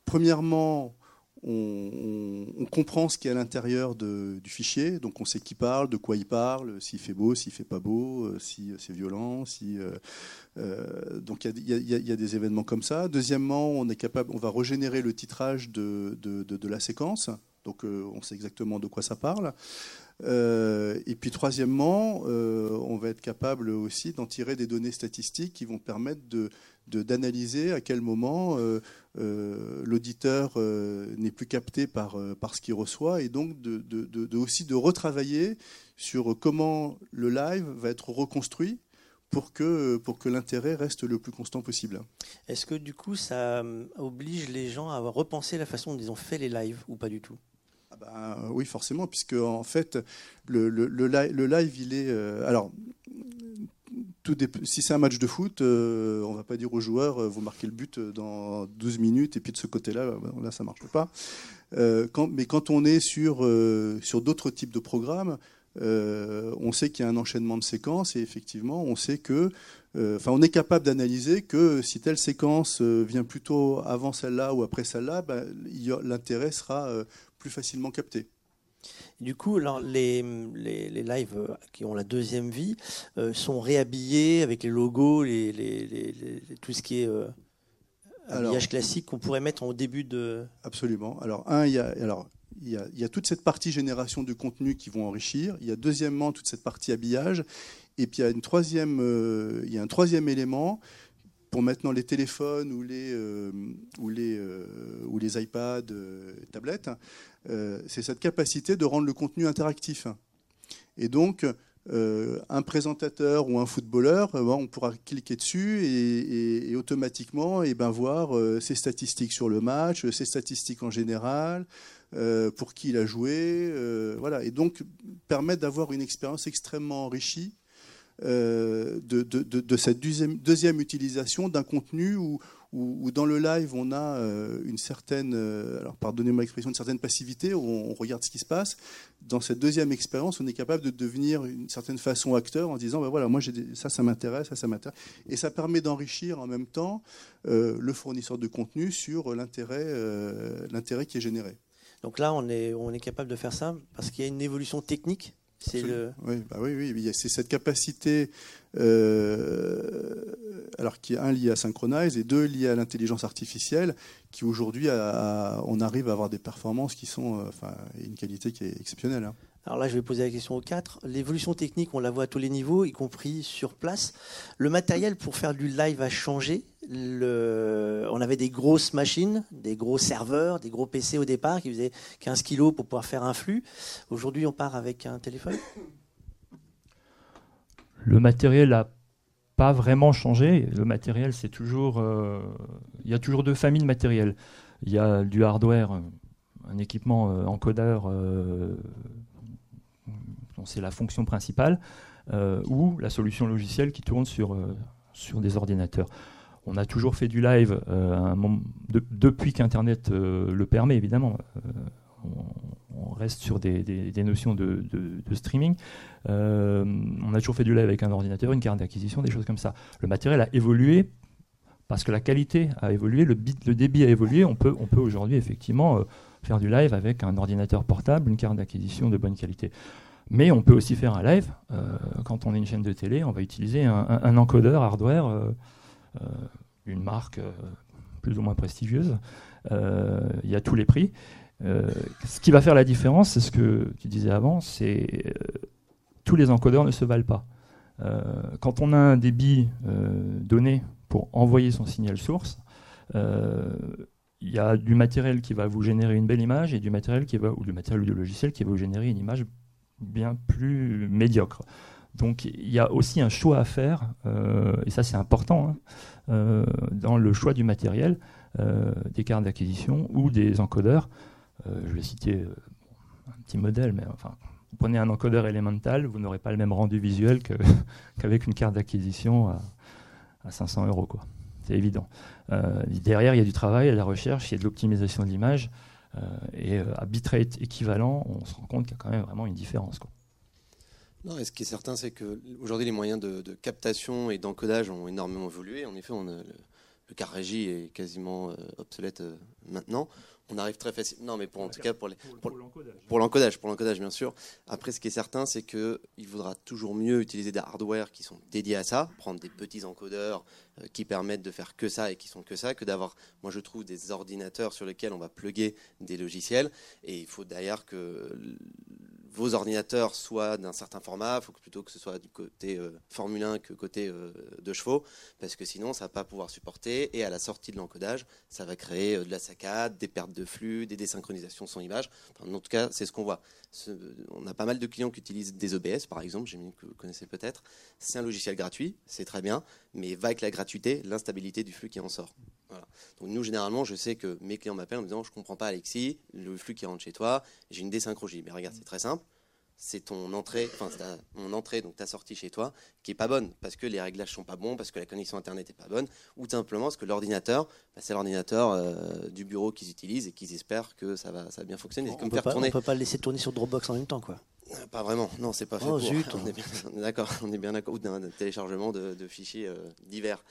premièrement, on, comprend ce qui est à l'intérieur du fichier, donc on sait qui parle, de quoi il parle, s'il fait beau, s'il fait pas beau, euh, si c'est violent, euh, euh, donc il y, a des événements comme ça. Deuxièmement, on est capable, on va régénérer le titrage de, de la séquence, donc on sait exactement de quoi ça parle. et puis troisièmement, on va être capable aussi d'en tirer des données statistiques qui vont permettre de d'analyser à quel moment euh, euh, l'auditeur euh, n'est plus capté par, par ce qu'il reçoit et donc de, de, aussi de retravailler sur comment le live va être reconstruit pour que, pour que l'intérêt reste le plus constant possible. Est-ce que du coup ça oblige les gens à repenser la façon dont ils ont fait les lives ou pas du tout? Ah ben, oui, forcément, puisque en fait, le, le, le, live, il est. alors, si c'est un match de foot, euh, on va pas dire aux joueurs, euh, vous marquez le but euh, dans 12 minutes, et puis de ce côté-là, là, ça marche pas. mais quand on est sur, sur d'autres types de programmes, on sait qu'il y a un enchaînement de séquences, et effectivement, on sait que, enfin, on est capable d'analyser que si telle séquence vient plutôt avant celle-là ou après celle-là, ben, l'intérêt sera plus facilement capté. Du coup, les, les, les, lives euh, qui ont la deuxième vie euh, sont réhabillés avec les logos, les, tout ce qui est euh, habillage classique qu'on pourrait mettre au début de. Absolument. Alors, un, il y a, alors, il y, a, il y a toute cette partie génération de contenu qui vont enrichir. Il y a deuxièmement toute cette partie habillage. Et puis il y a, une troisième, il y a un troisième élément pour maintenant les téléphones ou les, ou les, ou les iPads, tablettes, c'est cette capacité de rendre le contenu interactif. Et donc, un présentateur ou un footballeur, on pourra cliquer dessus et, automatiquement et eh ben, voir ses statistiques sur le match, ses statistiques en général, euh, pour qui il a joué, euh, voilà, et donc permettre d'avoir une expérience extrêmement enrichie euh, de, cette deuxième, deuxième utilisation d'un contenu où, où, dans le live on a une certaine, alors pardonnez-moi l'expression, une certaine passivité, où on, regarde ce qui se passe. Dans cette deuxième expérience, on est capable de devenir une certaine façon acteur en disant, ben voilà, moi j'ai ça, ça m'intéresse, ça, ça m'intéresse, et ça permet d'enrichir en même temps le fournisseur de contenu sur l'intérêt, l'intérêt qui est généré. Donc là, on est, on est capable de faire ça parce qu'il y a une évolution technique. C'est le... oui, bah oui, oui, c'est cette capacité, euh, alors qui est un lié à Synchronize et deux lié à l'intelligence artificielle, qui aujourd'hui, on arrive à avoir des performances qui sont, euh, enfin, une qualité qui est exceptionnelle. Hein. Alors là, je vais poser la question aux quatre. L'évolution technique, on la voit à tous les niveaux, y compris sur place. Le matériel pour faire du live a changé. On avait des grosses machines, des gros serveurs, des gros PC au départ qui faisaient 15 kilos pour pouvoir faire un flux. Aujourd'hui, on part avec un téléphone. Le matériel n'a pas vraiment changé. Le matériel, c'est toujours. Euh, il y a toujours deux familles de matériel. Il y a du hardware, un équipement euh, encodeur euh, c'est la fonction principale, euh, ou la solution logicielle qui tourne sur, euh, sur des ordinateurs. On a toujours fait du live euh, depuis qu'Internet le permet, évidemment. On, reste sur des, notions de, streaming. on a toujours fait du live avec un ordinateur, une carte d'acquisition, des choses comme ça. Le matériel a évolué parce que la qualité a évolué, le, le débit a évolué. On peut, on peut aujourd'hui effectivement faire du live avec un ordinateur portable, une carte d'acquisition de bonne qualité. Mais on peut aussi faire un live. Euh, quand on est une chaîne de télé, on va utiliser un, encodeur hardware, euh, euh, une marque plus ou moins prestigieuse. Il y a tous les prix. ce qui va faire la différence, c'est ce que tu disais avant, c'est tous les encodeurs ne se valent pas. quand on a un débit donné pour envoyer son signal source, il y a du matériel qui va vous générer une belle image et du matériel qui va, ou du matériel ou du logiciel qui va vous générer une image bien plus médiocre. Donc il y a aussi un choix à faire, euh, et ça c'est important, hein, euh, dans le choix du matériel, euh, des cartes d'acquisition ou des encodeurs. je vais citer un petit modèle, mais enfin, vous prenez un encodeur Elemental, vous n'aurez pas le même rendu visuel qu'avec une carte d'acquisition à, à, 500 euros. C'est évident. derrière, il y a du travail, il y a de la recherche, il y a de l'optimisation de l'image. Euh, et euh, à bitrate équivalent, on se rend compte qu'il y a quand même vraiment une différence. Quoi. Non, et ce qui est certain, c'est qu'aujourd'hui, les moyens de, captation et d'encodage ont énormément évolué. En effet, on le, car régie est quasiment euh, obsolète maintenant on arrive très facilement. Non, mais pour en tout cas pour l'encodage, pour l'encodage bien sûr. Après, ce qui est certain, c'est que il vaudra toujours mieux utiliser des hardware qui sont dédiés à ça, prendre des petits encodeurs qui permettent de faire que ça et qui sont que ça, que d'avoir, moi je trouve, des ordinateurs sur lesquels on va plugger des logiciels. Et il faut d'ailleurs que vos ordinateurs soient d'un certain format, il faut que plutôt que ce soit du côté euh, Formule 1 que côté euh, de chevaux, parce que sinon ça ne va pas pouvoir supporter, et à la sortie de l'encodage, ça va créer euh, de la saccade, des pertes de flux, des désynchronisations sans image. en tout cas, c'est ce qu'on voit. on a pas mal de clients qui utilisent des EBS, par exemple, j'imagine que vous connaissez peut-être. C'est un logiciel gratuit, c'est très bien, mais va avec la gratuité, l'instabilité du flux qui en sort. Donc nous, généralement, je sais que mes clients m'appellent en me disant, je comprends pas Alexis, le flux qui rentre chez toi, j'ai une désynchronie. Mais regarde, c'est très simple. C'est ton entrée, enfin mon entrée, donc ta sortie chez toi, qui est pas bonne parce que les réglages sont pas bons, parce que la connexion internet est pas bonne, ou simplement parce que l'ordinateur, bah, c'est l'ordinateur euh, du bureau qu'ils utilisent et qu'ils espèrent que ça va, ça va bien fonctionner. On, ne peut pas le laisser tourner sur Dropbox en même temps, quoi. Pas vraiment, non, c'est pas fait oh, pour. On est d'accord, on est bien d'accord, ou d'un téléchargement de, fichiers euh, divers.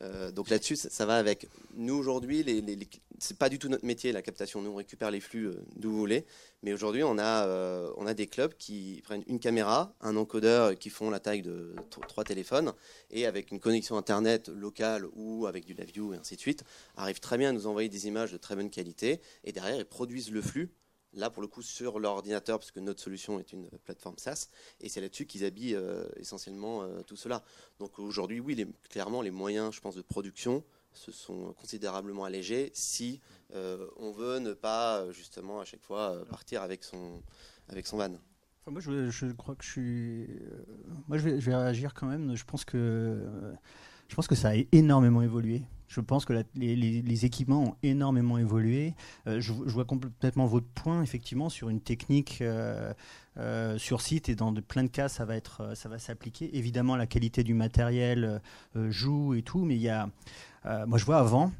Euh, donc là-dessus, ça, va avec. Nous aujourd'hui, les, les, c'est pas du tout notre métier la captation. Nous on récupère les flux euh, d'où vous voulez, mais aujourd'hui on a euh, on a des clubs qui prennent une caméra, un encodeur qui font la taille de trois téléphones et avec une connexion internet locale ou avec du live view et ainsi de suite, arrivent très bien à nous envoyer des images de très bonne qualité et derrière ils produisent le flux là pour le coup sur leur ordinateur, parce que notre solution est une plateforme SaaS, et c'est là-dessus qu'ils habillent euh, essentiellement euh, tout cela. Donc aujourd'hui, oui, clairement, les moyens, je pense, de production se sont considérablement allégés si euh, on veut ne pas justement à chaque fois partir avec son, avec son van. moi, je, crois que je suis. moi, je vais, je vais, réagir quand même. Je pense que je pense que ça a énormément évolué. Je pense que les, équipements ont énormément évolué. Euh, je, vois complètement votre point, effectivement, sur une technique euh, euh, sur site et dans de, plein de cas, ça va être, ça va s'appliquer. Évidemment, la qualité du matériel joue et tout, mais il y a, moi, je vois avant.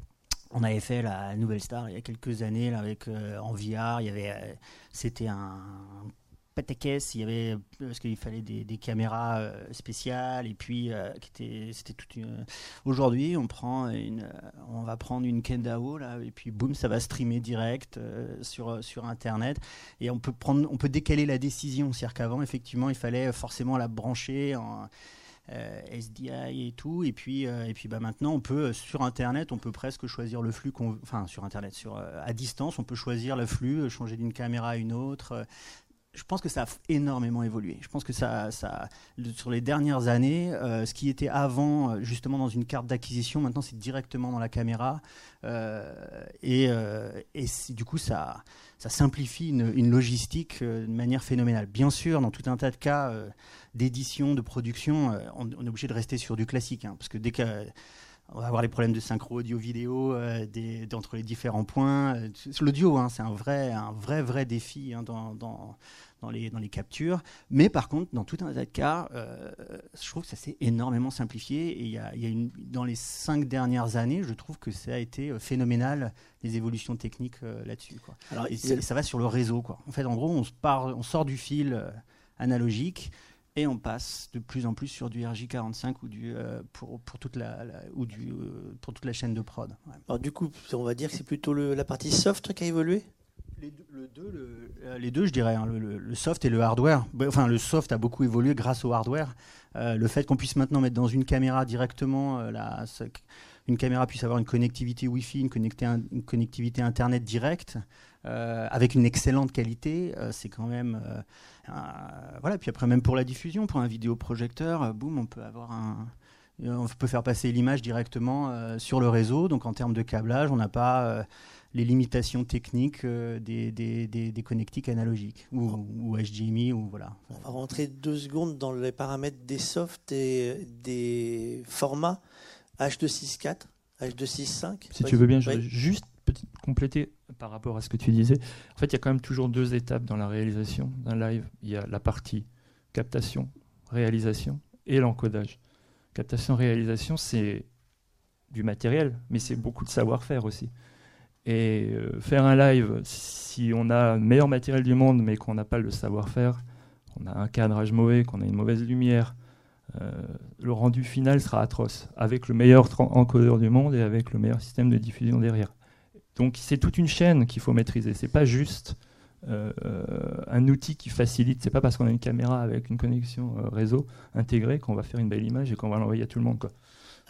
On avait fait la Nouvelle Star il y a quelques années avec en VR. Il y avait, c'était un caisse, il y avait parce qu'il fallait des, caméras euh, spéciales et puis euh, c'était toute aujourd'hui on prend une on va prendre une Kendao là et puis boum ça va streamer direct euh, sur sur internet. Et on peut prendre on peut décaler la décision. C'est-à-dire qu'avant effectivement il fallait forcément la brancher en SDI et tout. Et puis et puis bah maintenant on peut sur internet on peut presque choisir le flux enfin sur internet sur à distance on peut choisir le flux changer d'une caméra à une autre je pense que ça a énormément évolué. Je pense que ça, ça sur les dernières années, euh, ce qui était avant euh, justement dans une carte d'acquisition, maintenant c'est directement dans la caméra. Euh, et, du coup, ça, ça simplifie une, logistique de manière phénoménale. Bien sûr, dans tout un tas de cas d'édition, de production, on, est obligé de rester sur du classique. Hein, parce que dès que on va avoir les problèmes de synchro audio-vidéo entre les différents points. L'audio, hein, c'est un vrai, un vrai, vrai défi hein, dans, dans les, dans les captures. Mais par contre, dans tout un tas de cas, euh, je trouve que ça s'est énormément simplifié. Et il y a, y a une, dans les cinq dernières années, je trouve que ça a été euh, phénoménal, les évolutions techniques euh, là-dessus. Alors, et ça va sur le réseau. Quoi. En fait, en gros, on, se part, on sort du fil analogique et on passe de plus en plus sur du RJ45 ou du, pour, pour, toute la, ou du, pour toute la chaîne de prod. Alors du coup, on va dire que c'est plutôt le, la partie soft qui a évolué? Euh, les deux, je dirais, hein, le, soft et le hardware. Bah, enfin, le soft a beaucoup évolué grâce au hardware. Euh, le fait qu'on puisse maintenant mettre dans une caméra directement, euh, une caméra puisse avoir une connectivité Wi-Fi, une, une connectivité Internet directe, avec une excellente qualité, c'est quand même. voilà, puis après, même pour la diffusion, pour un vidéoprojecteur, boum, on peut avoir un. On peut faire passer l'image directement sur le réseau. Donc en termes de câblage, on n'a pas les limitations techniques euh, des, des, des, connectiques analogiques ou, ou, HDMI ou voilà. On va rentrer deux secondes dans les paramètres des softs et des formats H264, H265. Si tu veux bien, je vais juste compléter par rapport à ce que tu disais. En fait, il y a quand même toujours deux étapes dans la réalisation d'un live. Il y a la partie captation, réalisation et l'encodage. Captation, réalisation, c'est du matériel, mais c'est beaucoup de savoir-faire aussi. Et euh, faire un live, si on a le meilleur matériel du monde, mais qu'on n'a pas le savoir-faire, qu'on a un cadrage mauvais, qu'on a une mauvaise lumière, euh, le rendu final sera atroce, avec le meilleur encodeur du monde et avec le meilleur système de diffusion derrière. Donc c'est toute une chaîne qu'il faut maîtriser. C'est pas juste euh, un outil qui facilite. C'est pas parce qu'on a une caméra avec une connexion réseau intégrée qu'on va faire une belle image et qu'on va l'envoyer à tout le monde. Quoi.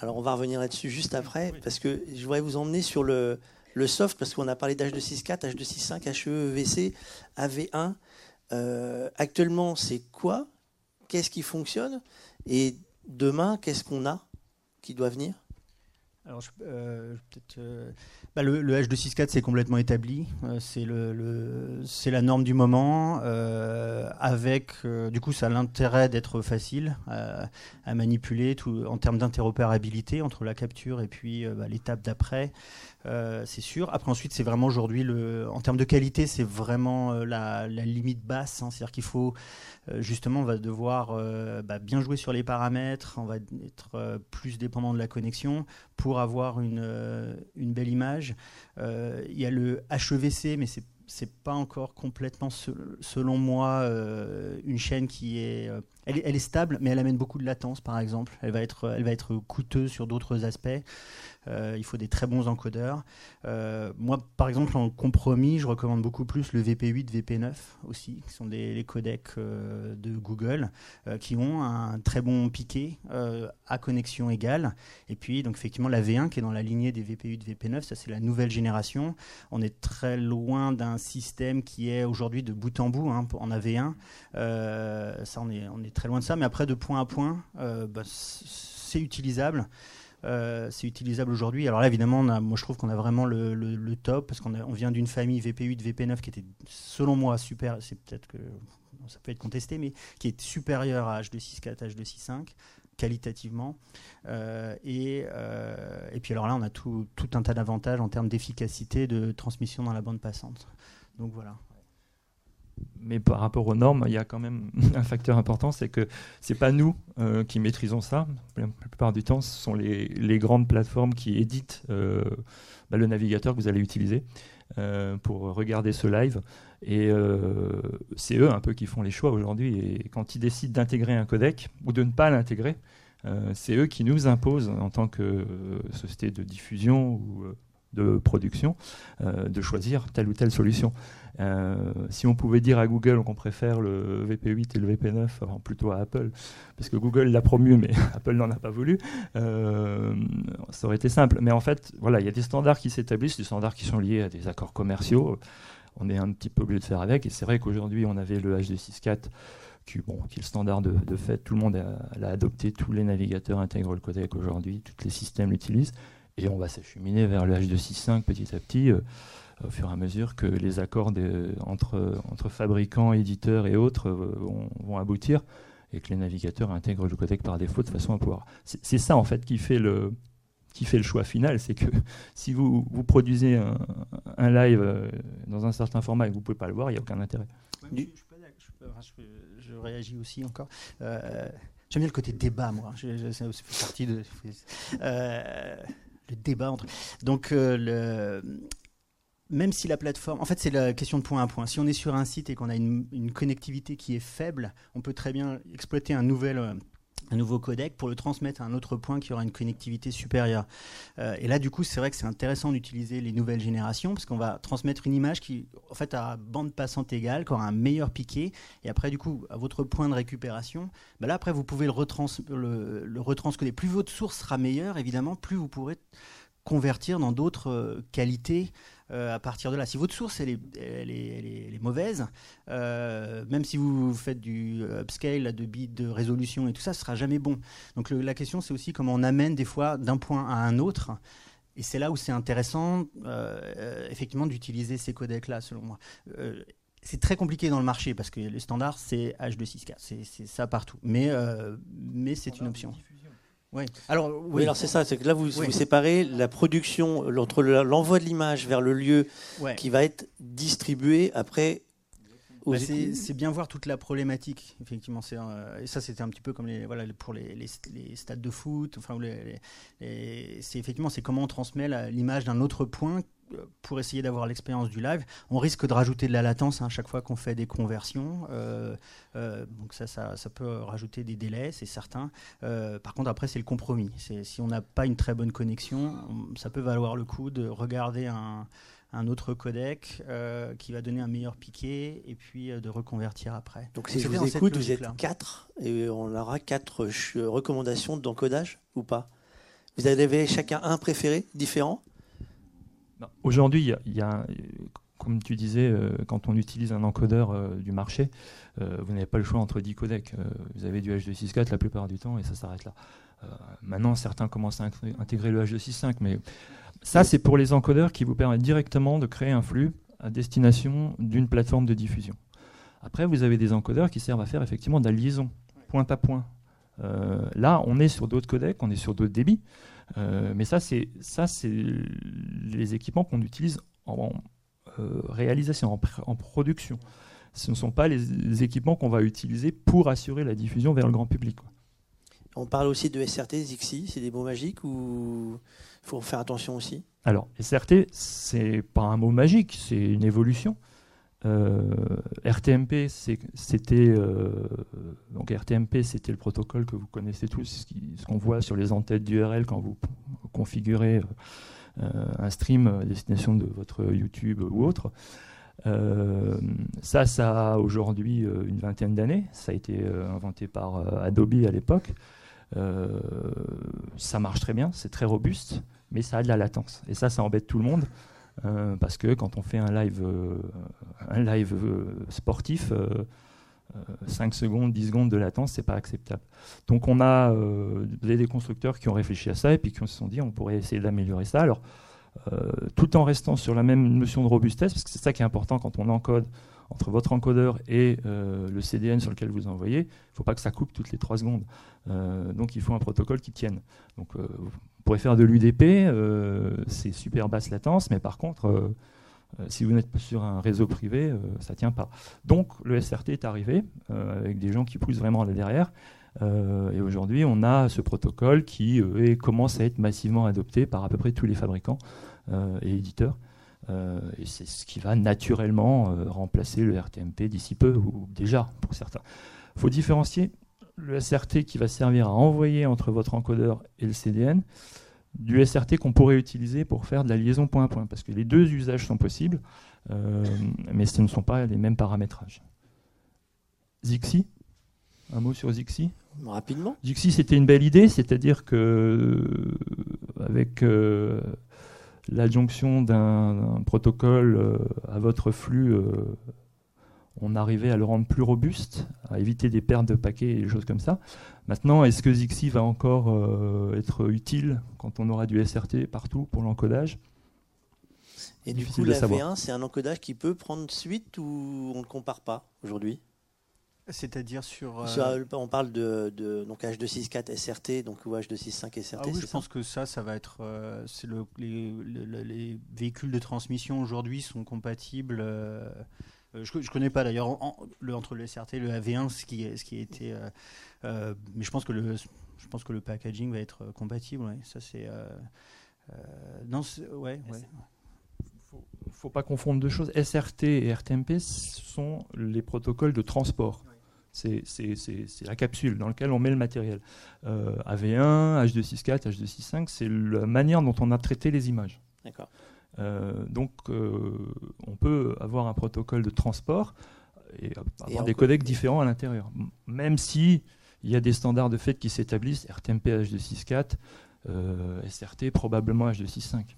Alors on va revenir là-dessus juste après, parce que je voudrais vous emmener sur le, le soft, parce qu'on a parlé d'H264, H265, HEVC, AV1. actuellement, c'est quoi? Qu'est-ce qui fonctionne? Et demain, qu'est-ce qu'on a qui doit venir? Alors, euh, euh, bah, le, H264 c'est complètement établi, euh, c'est le, la norme du moment, avec du coup ça a l'intérêt d'être facile à manipuler en termes d'interopérabilité entre la capture et puis bah, l'étape d'après. Euh, c'est sûr. Après, ensuite, c'est vraiment aujourd'hui, en termes de qualité, c'est vraiment euh, la, limite basse. Hein. C'est-à-dire qu'il faut, euh, justement, on va devoir bah, bien jouer sur les paramètres, on va être plus dépendant de la connexion pour avoir une, belle image. Il y a le HEVC, mais c'est c'est pas encore complètement, selon moi, une chaîne qui est elle, est elle, est stable, mais elle amène beaucoup de latence, par exemple. Elle va être, elle va être coûteuse sur d'autres aspects. Il faut des très bons encodeurs. moi, par exemple, en compromis, je recommande beaucoup plus le VP8, VP9 aussi, qui sont des, les codecs de Google, qui ont un très bon piqué à connexion égale. Et puis, donc effectivement, la V1 qui est dans la lignée des VP8, VP9, ça c'est la nouvelle génération. On est très loin d'un système qui est aujourd'hui de bout en bout hein, en AV1. ça, on est, très loin de ça. Mais après, de point à point, euh, bah, c'est utilisable. Euh, c'est utilisable aujourd'hui. Alors là, évidemment, moi je trouve qu'on a vraiment le, top parce qu'on on vient d'une famille VP8, VP9 qui était, selon moi, super. C'est peut-être que ça peut être contesté, mais qui est supérieur à H264, H265 qualitativement. Euh, et, et, puis alors là, on a tout, tout un tas d'avantages en termes d'efficacité de transmission dans la bande passante. Donc voilà mais par rapport aux normes, il y a quand même un facteur important, c'est que c'est pas nous euh, qui maîtrisons ça. La plupart du temps, ce sont les, grandes plateformes qui éditent euh, bah, le navigateur que vous allez utiliser euh, pour regarder ce live. Et c'est eux un peu qui font les choix aujourd'hui. Et quand ils décident d'intégrer un codec ou de ne pas l'intégrer, c'est eux qui nous imposent en tant que société de diffusion ou de production, euh, de choisir telle ou telle solution. Euh, si on pouvait dire à Google qu'on préfère le VP8 et le VP9, enfin plutôt à Apple, parce que Google l'a promu, mais Apple n'en a pas voulu, euh, ça aurait été simple. Mais en fait, voilà, il y a des standards qui s'établissent, des standards qui sont liés à des accords commerciaux. On est un petit peu obligé de faire avec. Et c'est vrai qu'aujourd'hui, on avait le HD64 qui, bon, qui est le standard de, fait. Tout le monde l'a adopté, tous les navigateurs intègrent le codec aujourd'hui, tous les systèmes l'utilisent. Et on va s'acheminer vers le H265 petit à petit, euh, au fur et à mesure que les accords entre, fabricants, éditeurs et autres euh, vont, aboutir et que les navigateurs intègrent le codec par défaut de façon à pouvoir. C'est ça en fait qui fait le, qui fait le choix final, c'est que si vous, vous produisez un, live euh, dans un certain format et que vous ne pouvez pas le voir, il n'y a aucun intérêt. je, réagis aussi encore. J'aime bien le côté débat, moi. Ça fait partie de le débat entre. Donc, euh, le, même si la plateforme. En fait, c'est la question de point à point. Si on est sur un site et qu'on a une, connectivité qui est faible, on peut très bien exploiter un nouvel. Un nouveau codec pour le transmettre à un autre point qui aura une connectivité supérieure. Euh, et là, du coup, c'est vrai que c'est intéressant d'utiliser les nouvelles générations parce qu'on va transmettre une image qui, en fait, a bande passante égale, qui aura un meilleur piqué. Et après, du coup, à votre point de récupération, bah là, après, vous pouvez le, retrans le retranscoder. Plus votre source sera meilleure, évidemment, plus vous pourrez convertir dans d'autres euh, qualités euh, à partir de là. Si votre source elle est, elle est, mauvaise, euh, même si vous faites du upscale de bits de résolution et tout ça, ce sera jamais bon. Donc la question c'est aussi comment on amène des fois d'un point à un autre. Et c'est là où c'est intéressant, effectivement, d'utiliser ces codecs-là, selon moi. c'est très compliqué dans le marché parce que le standard, c'est H264. C'est ça partout. Mais, mais c'est une option. Oui. Alors, oui. alors c'est ça, c'est que là vous, séparez la production entre l'envoi de l'image vers le lieu qui va être distribué après. Bah, c'est bien voir toute la problématique, effectivement. Euh, et ça, c'était un petit peu comme les, voilà, pour les, les, stades de foot. Enfin, c'est effectivement c'est comment on transmet l'image d'un autre point pour essayer d'avoir l'expérience du live, on risque de rajouter de la latence à hein, chaque fois qu'on fait des conversions. Euh, euh, donc ça, ça, peut rajouter des délais, c'est certain. Euh, par contre, après, c'est le compromis. Si on n'a pas une très bonne connexion, ça peut valoir le coup de regarder un, autre codec qui va donner un meilleur piqué et puis de reconvertir après. Donc si je vous écoute, vous êtes quatre et on aura quatre recommandations d'encodage ou pas? Vous avez chacun un préféré différent? Aujourd'hui, comme tu disais, euh, quand on utilise un encodeur euh, du marché, euh, vous n'avez pas le choix entre 10 codecs. vous avez du H264 la plupart du temps et ça s'arrête là. maintenant, certains commencent à intégrer le H265, mais ça, c'est pour les encodeurs qui vous permettent directement de créer un flux à destination d'une plateforme de diffusion. Après, vous avez des encodeurs qui servent à faire effectivement de la liaison, point à point. là, on est sur d'autres codecs, on est sur d'autres débits. Euh, mais ça, c'est ça, c'est les équipements qu'on utilise en, euh, réalisation, en, production. Ce ne sont pas les, équipements qu'on va utiliser pour assurer la diffusion vers le grand public. On parle aussi de SRT, Zixi, c'est des mots magiques ou faut faire attention aussi? Alors, SRT, c'est pas un mot magique, c'est une évolution. RTMP, c'était donc RTMP, c'était le protocole que vous connaissez tous, ce qu'on voit sur les entêtes d'URL quand vous configurez un stream à destination de votre YouTube ou autre. ça, ça a aujourd'hui une vingtaine d'années. Ça a été inventé par Adobe à l'époque. ça marche très bien, c'est très robuste, mais ça a de la latence. Et ça, ça embête tout le monde. Euh, parce que quand on fait un live, euh, un live euh, sportif, 5 secondes, 10 secondes de latence, c'est pas acceptable. Donc on a des constructeurs qui ont réfléchi à ça et puis qui se sont dit on pourrait essayer d'améliorer ça. Alors tout en restant sur la même notion de robustesse, parce que c'est ça qui est important quand on encode entre votre encodeur et le CDN sur lequel vous envoyez, il ne faut pas que ça coupe toutes les 3 secondes. donc il faut un protocole qui tienne. Donc pourrait faire de l'UDP, euh, c'est super basse latence, mais par contre, euh, euh, si vous n'êtes pas sur un réseau privé, ça ne tient pas. Donc le SRT est arrivé avec des gens qui poussent vraiment là derrière. et aujourd'hui, on a ce protocole qui commence à être massivement adopté par à peu près tous les fabricants et éditeurs. Et c'est ce qui va naturellement remplacer le RTMP d'ici peu, ou déjà pour certains. Il faut différencier le SRT qui va servir à envoyer entre votre encodeur et le CDN, du SRT qu'on pourrait utiliser pour faire de la liaison point à point, parce que les deux usages sont possibles, euh, mais ce ne sont pas les mêmes paramétrages. Zixi Un mot sur Zixi? Rapidement. Zixi, c'était une belle idée, c'est-à-dire que euh, avec euh, l'adjonction d'un protocole à votre flux on arrivait à le rendre plus robuste, à éviter des pertes de paquets et des choses comme ça. Maintenant, est-ce que Zixi va encore euh, être utile quand on aura du SRT partout pour l'encodage? Et du coup, la V1, c'est un encodage qui peut prendre suite ou on ne compare pas aujourd'hui? C'est-à-dire sur. Euh, on parle de, donc H264 SRT, donc ou H265 SRT. Ah oui, je pense que ça, ça va être. Euh, le, les, véhicules de transmission aujourd'hui sont compatibles euh, je ne connais pas d'ailleurs entre le SRT et le AV1 ce qui, ce qui a été. Euh, euh, mais je pense, que le, je pense que le packaging va être compatible. Ça, c'est. non, ouais. ouais. Il ne faut pas confondre deux choses. SRT et RTMP sont les protocoles de transport. C'est la capsule dans laquelle on met le matériel. AV1, H264, H265, c'est la manière dont on a traité les images. D'accord. Euh, donc, euh, on peut avoir un protocole de transport et avoir des codecs différents à l'intérieur. Même si il y a des standards de fait qui s'établissent, RTMP H264, euh, SRT probablement H265.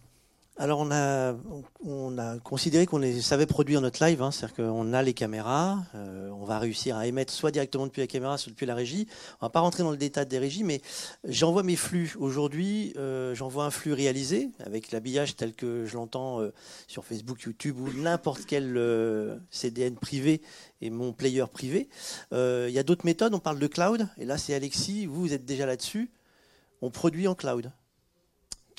Alors on a, on a considéré qu'on savait produire notre live, hein, c'est-à-dire qu'on a les caméras, euh, on va réussir à émettre soit directement depuis la caméra, soit depuis la régie. On va pas rentrer dans le détail des régies, mais j'envoie mes flux. Aujourd'hui, euh, j'envoie un flux réalisé avec l'habillage tel que je l'entends euh, sur Facebook, YouTube ou n'importe quel CDN privé et mon player privé. Il y a d'autres méthodes, on parle de cloud, et là c'est Alexis, vous êtes déjà là-dessus. On produit en cloud.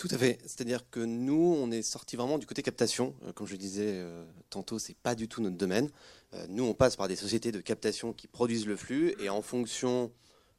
Tout à fait. C'est-à-dire que nous, on est sorti vraiment du côté captation. Euh, comme je disais euh, tantôt, c'est pas du tout notre domaine. Euh, nous, on passe par des sociétés de captation qui produisent le flux et en fonction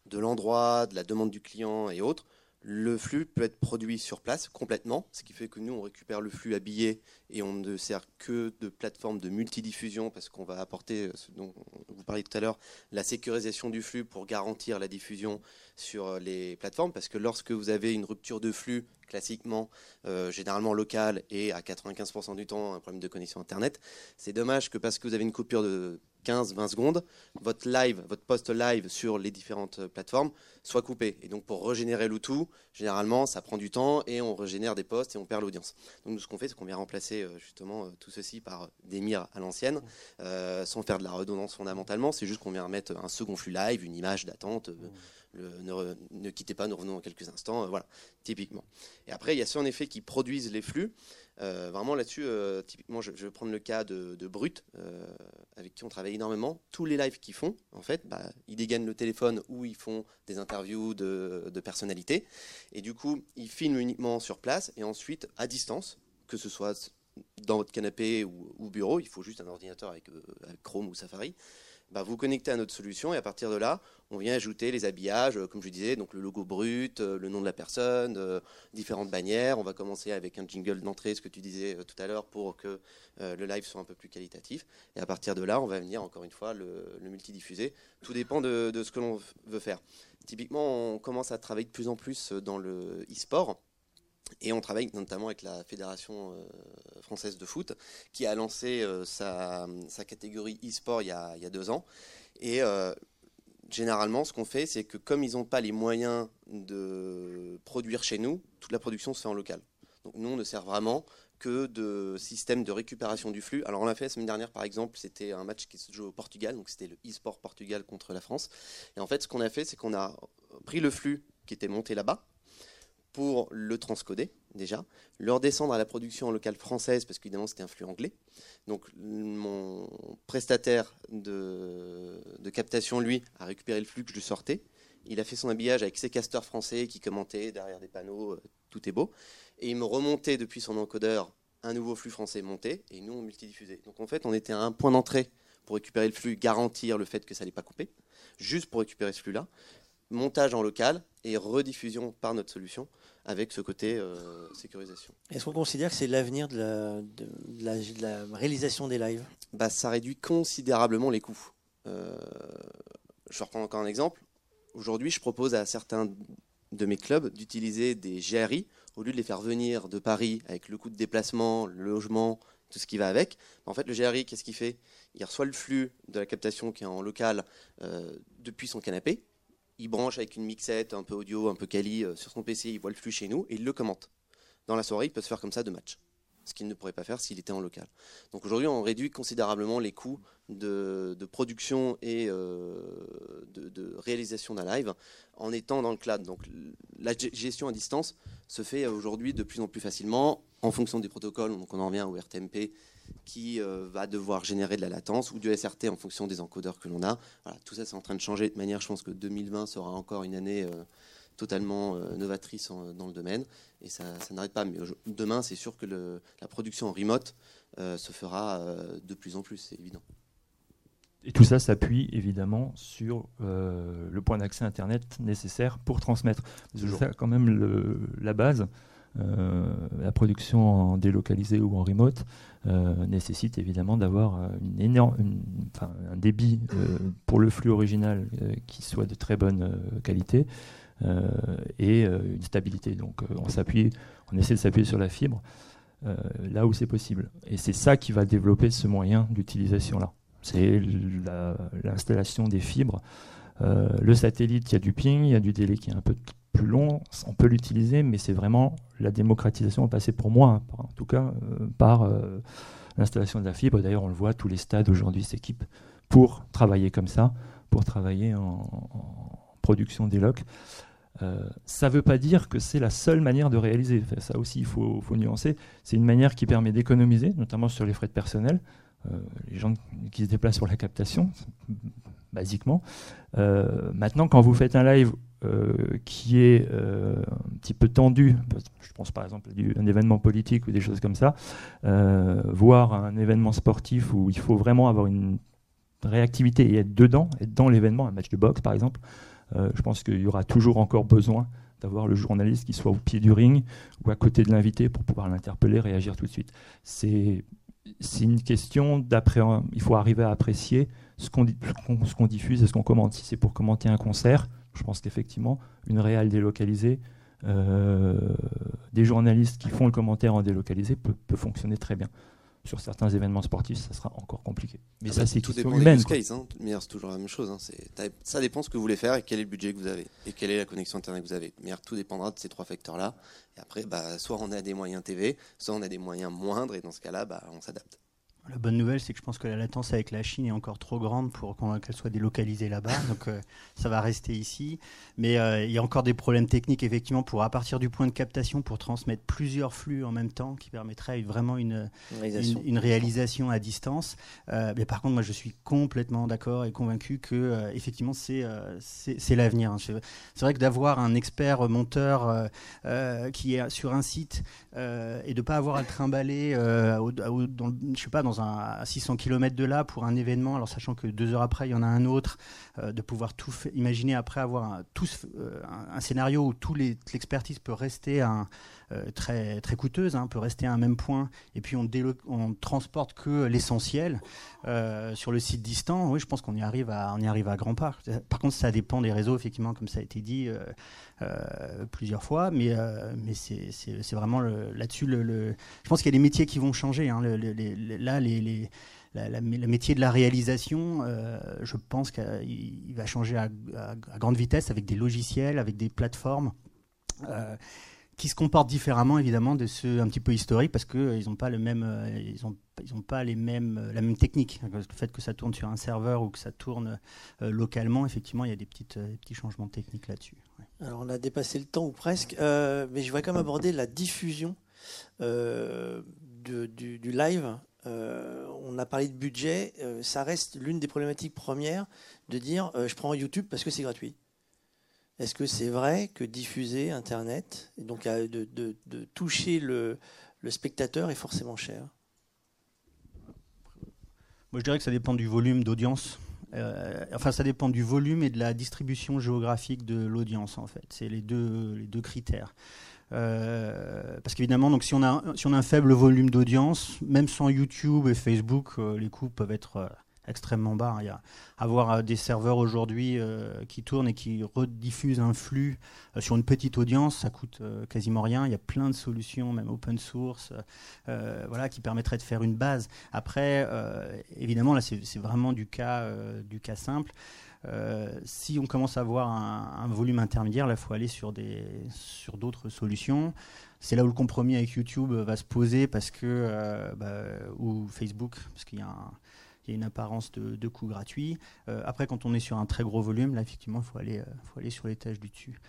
de l'endroit, de la demande du client et autres, le flux peut être produit sur place complètement, ce qui fait que nous, on récupère le flux habillé et on ne sert que de plateforme de multidiffusion parce qu'on va apporter, ce dont vous parliez tout à l'heure, la sécurisation du flux pour garantir la diffusion sur les plateformes. Parce que lorsque vous avez une rupture de flux classiquement, euh, généralement local et à 95% du temps un problème de connexion Internet. C'est dommage que parce que vous avez une coupure de 15-20 secondes, votre live, votre post live sur les différentes plateformes soit coupé. Et donc pour régénérer le tout, généralement ça prend du temps et on régénère des posts et on perd l'audience. Donc nous ce qu'on fait, c'est qu'on vient remplacer euh, justement euh, tout ceci par des mires à l'ancienne, sans faire de la redondance fondamentalement. C'est juste qu'on vient mettre un second flux live, une image d'attente ne, quittez pas, nous revenons dans quelques instants. Euh, voilà, typiquement. Et après, il y a ceux en effet qui produisent les flux. Euh, vraiment là-dessus, euh, typiquement, je, vais prendre le cas de, Brut, avec qui on travaille énormément. Tous les lives qu'ils font, en fait, bah, ils dégainent le téléphone ou ils font des interviews de, personnalités. Et du coup, ils filment uniquement sur place et ensuite à distance, que ce soit dans votre canapé ou, bureau, il faut juste un ordinateur avec Chrome ou Safari bah, vous connectez à notre solution et à partir de là, on vient ajouter les habillages, euh, comme je disais, donc le logo brut, euh, le nom de la personne, euh, différentes bannières. On va commencer avec un jingle d'entrée, ce que tu disais tout à l'heure, pour que le live soit un peu plus qualitatif. Et à partir de là, on va venir encore une fois le, multidiffuser. Tout dépend de, ce que l'on veut faire. Typiquement, on commence à travailler de plus en plus dans le e-sport. Et on travaille notamment avec la Fédération française de foot, qui a lancé sa, catégorie e-sport il, y a deux ans. Et généralement, ce qu'on fait, c'est que comme ils n'ont pas les moyens de produire chez nous, toute la production se fait en local. Donc nous, on ne sert vraiment que de système de récupération du flux. Alors on l'a fait la semaine dernière, par exemple, c'était un match qui se joue au Portugal, donc c'était le e-sport Portugal contre la France. Et en fait, ce qu'on a fait, c'est qu'on a pris le flux qui était monté là-bas pour le transcoder déjà, le redescendre à la production en local française, parce qu'évidemment c'était un flux anglais. Donc mon prestataire de, captation, lui, a récupéré le flux que je lui sortais. Il a fait son habillage avec ses casteurs français qui commentaient derrière des panneaux, euh, tout est beau. Et il me remontait depuis son encodeur un nouveau flux français monté, et nous on multidiffusait. Donc en fait on était à un point d'entrée pour récupérer le flux, garantir le fait que ça n'allait pas couper, juste pour récupérer ce flux-là. Montage en local et rediffusion par notre solution avec ce côté euh, sécurisation. Est-ce qu'on considère que c'est l'avenir de la, réalisation des lives? Bah, Ça réduit considérablement les coûts. Euh, je vais reprendre encore un exemple. Aujourd'hui, je propose à certains de mes clubs d'utiliser des GRI au lieu de les faire venir de Paris avec le coût de déplacement, le logement, tout ce qui va avec. En fait, le GRI, qu'est-ce qu'il fait? Il reçoit le flux de la captation qui est en local euh, depuis son canapé il branche avec une mixette un peu audio, un peu quali euh, sur son PC, il voit le flux chez nous et il le commente. Dans la soirée, il peut se faire comme ça deux matchs, ce qu'il ne pourrait pas faire s'il était en local. Donc aujourd'hui, on réduit considérablement les coûts de, production et euh, de, réalisation d'un live en étant dans le cloud. Donc la gestion à distance se fait aujourd'hui de plus en plus facilement en fonction des protocoles. Donc on en revient au RTMP qui euh, va devoir générer de la latence ou du SRT en fonction des encodeurs que l'on a. tout ça, c'est en train de changer de manière. Je pense que 2020 sera encore une année euh, totalement euh, novatrice dans le domaine et ça, n'arrête pas. Mais demain, c'est sûr que la production en remote se fera de plus en plus, c'est évident. Et tout ça s'appuie évidemment sur le point d'accès Internet nécessaire pour transmettre. C'est quand même la base. Euh, la production en délocalisé ou en remote euh, nécessite évidemment d'avoir euh, un débit pour le flux original qui soit de très bonne qualité et une stabilité. Donc on essaie de s'appuyer sur la fibre là où c'est possible. Et c'est ça qui va développer ce moyen d'utilisation là. C'est l'installation des fibres. le satellite, il y a du ping, il y a du délai qui est un peu plus long, on peut l'utiliser, mais c'est vraiment la démocratisation passée pour moi, hein, en tout cas euh, par euh, l'installation de la fibre. D'ailleurs, on le voit, tous les stades aujourd'hui s'équipent pour travailler comme ça, pour travailler en, production des locs. Euh, ça ne veut pas dire que c'est la seule manière de réaliser. ça aussi, il faut, faut nuancer. C'est une manière qui permet d'économiser, notamment sur les frais de personnel. les gens qui se déplacent pour la captation, basiquement. maintenant, quand vous faites un live qui est euh, un petit peu tendu, je pense par exemple à un événement politique ou des choses comme ça, euh, voire un événement sportif où il faut vraiment avoir une réactivité et être dedans, être dans l'événement, un match de boxe par exemple, je pense qu'il y aura toujours encore besoin d'avoir le journaliste qui soit au pied du ring ou à côté de l'invité pour pouvoir l'interpeller, réagir tout de suite. C'est une question d'après. Il faut arriver à apprécier ce qu'on diffuse et ce qu'on commente. Si c'est pour commenter un concert, je pense qu'effectivement, une réelle délocalisée, euh, des journalistes qui font le commentaire en délocalisé peut, fonctionner très bien. Sur certains événements sportifs, ça sera encore compliqué. Mais ah ça, bah, c'est tout dépend humaine, des hein. c'est toujours la même chose. Hein. Ça dépend ce que vous voulez faire et quel est le budget que vous avez et quelle est la connexion internet que vous avez. Mais tout dépendra de ces trois facteurs-là. Et après, bah, soit on a des moyens TV, soit on a des moyens moindres. Et dans ce cas-là, bah, on s'adapte. La bonne nouvelle, c'est que je pense que la latence avec la Chine est encore trop grande pour qu'elle soit délocalisée là-bas. Donc euh, ça va rester ici. Mais euh, il y a encore des problèmes techniques, effectivement, pour à partir du point de captation, pour transmettre plusieurs flux en même temps, qui permettrait vraiment une, une, réalisation. à distance. Euh, mais par contre, moi, je suis complètement d'accord et convaincu que, effectivement, c'est c'est l'avenir. Hein. C'est vrai que d'avoir un expert monteur qui est sur un site et de ne pas avoir à le trimballer dans, je sais pas, dans à 600 km de là pour un événement, alors sachant que deux heures après, il y en a un autre, de pouvoir tout imaginer après avoir un, un, scénario où toute l'expertise peut rester un, très, très coûteuse, hein, peut rester à un même point, et puis on, on transporte que l'essentiel sur le site distant, oui, je pense qu'on y, arrive à, on y arrive à grands pas. Par contre, ça dépend des réseaux, effectivement, comme ça a été dit. Euh, plusieurs fois, mais, euh, mais c'est vraiment là-dessus. Le, je pense qu'il y a des métiers qui vont changer. Hein, là, les, les le métier de la réalisation, euh, je pense qu'il va changer à, grande vitesse avec des logiciels, avec des plateformes qui se comportent différemment évidemment de ceux un petit peu historiques parce qu'ils n'ont pas le même, ils ont, ils ont pas les mêmes, la même technique. Le fait que ça tourne sur un serveur ou que ça tourne localement, effectivement, il y a des, petites, des petits changements techniques là-dessus. Alors on a dépassé le temps ou presque, euh, mais je vais quand même aborder la diffusion euh, du, live. Euh, on a parlé de budget, ça reste l'une des problématiques premières de dire je prends YouTube parce que c'est gratuit. Est-ce que c'est vrai que diffuser Internet, et donc de, toucher le, spectateur est forcément cher? Moi je dirais que ça dépend du volume d'audience. Euh, enfin, ça dépend du volume et de la distribution géographique de l'audience, en fait. C'est les deux, critères. Euh, parce qu'évidemment, si on a un faible volume d'audience, même sans YouTube et Facebook, euh, les coûts peuvent être extrêmement bas. Il y a avoir euh, des serveurs aujourd'hui euh, qui tournent et qui rediffusent un flux euh, sur une petite audience, ça coûte quasiment rien. Il y a plein de solutions, même open source, voilà, qui permettraient de faire une base. Après, évidemment, là, c'est vraiment du cas, du cas simple. si on commence à avoir un, volume intermédiaire, il faut aller sur des sur d'autres solutions. C'est là où le compromis avec YouTube va se poser parce que bah, ou Facebook, parce qu'il y a un, il y a une apparence de, de coût gratuit. Euh, après, quand on est sur un très gros volume, là, effectivement, il faut aller, euh, faut aller sur l'étage du dessus.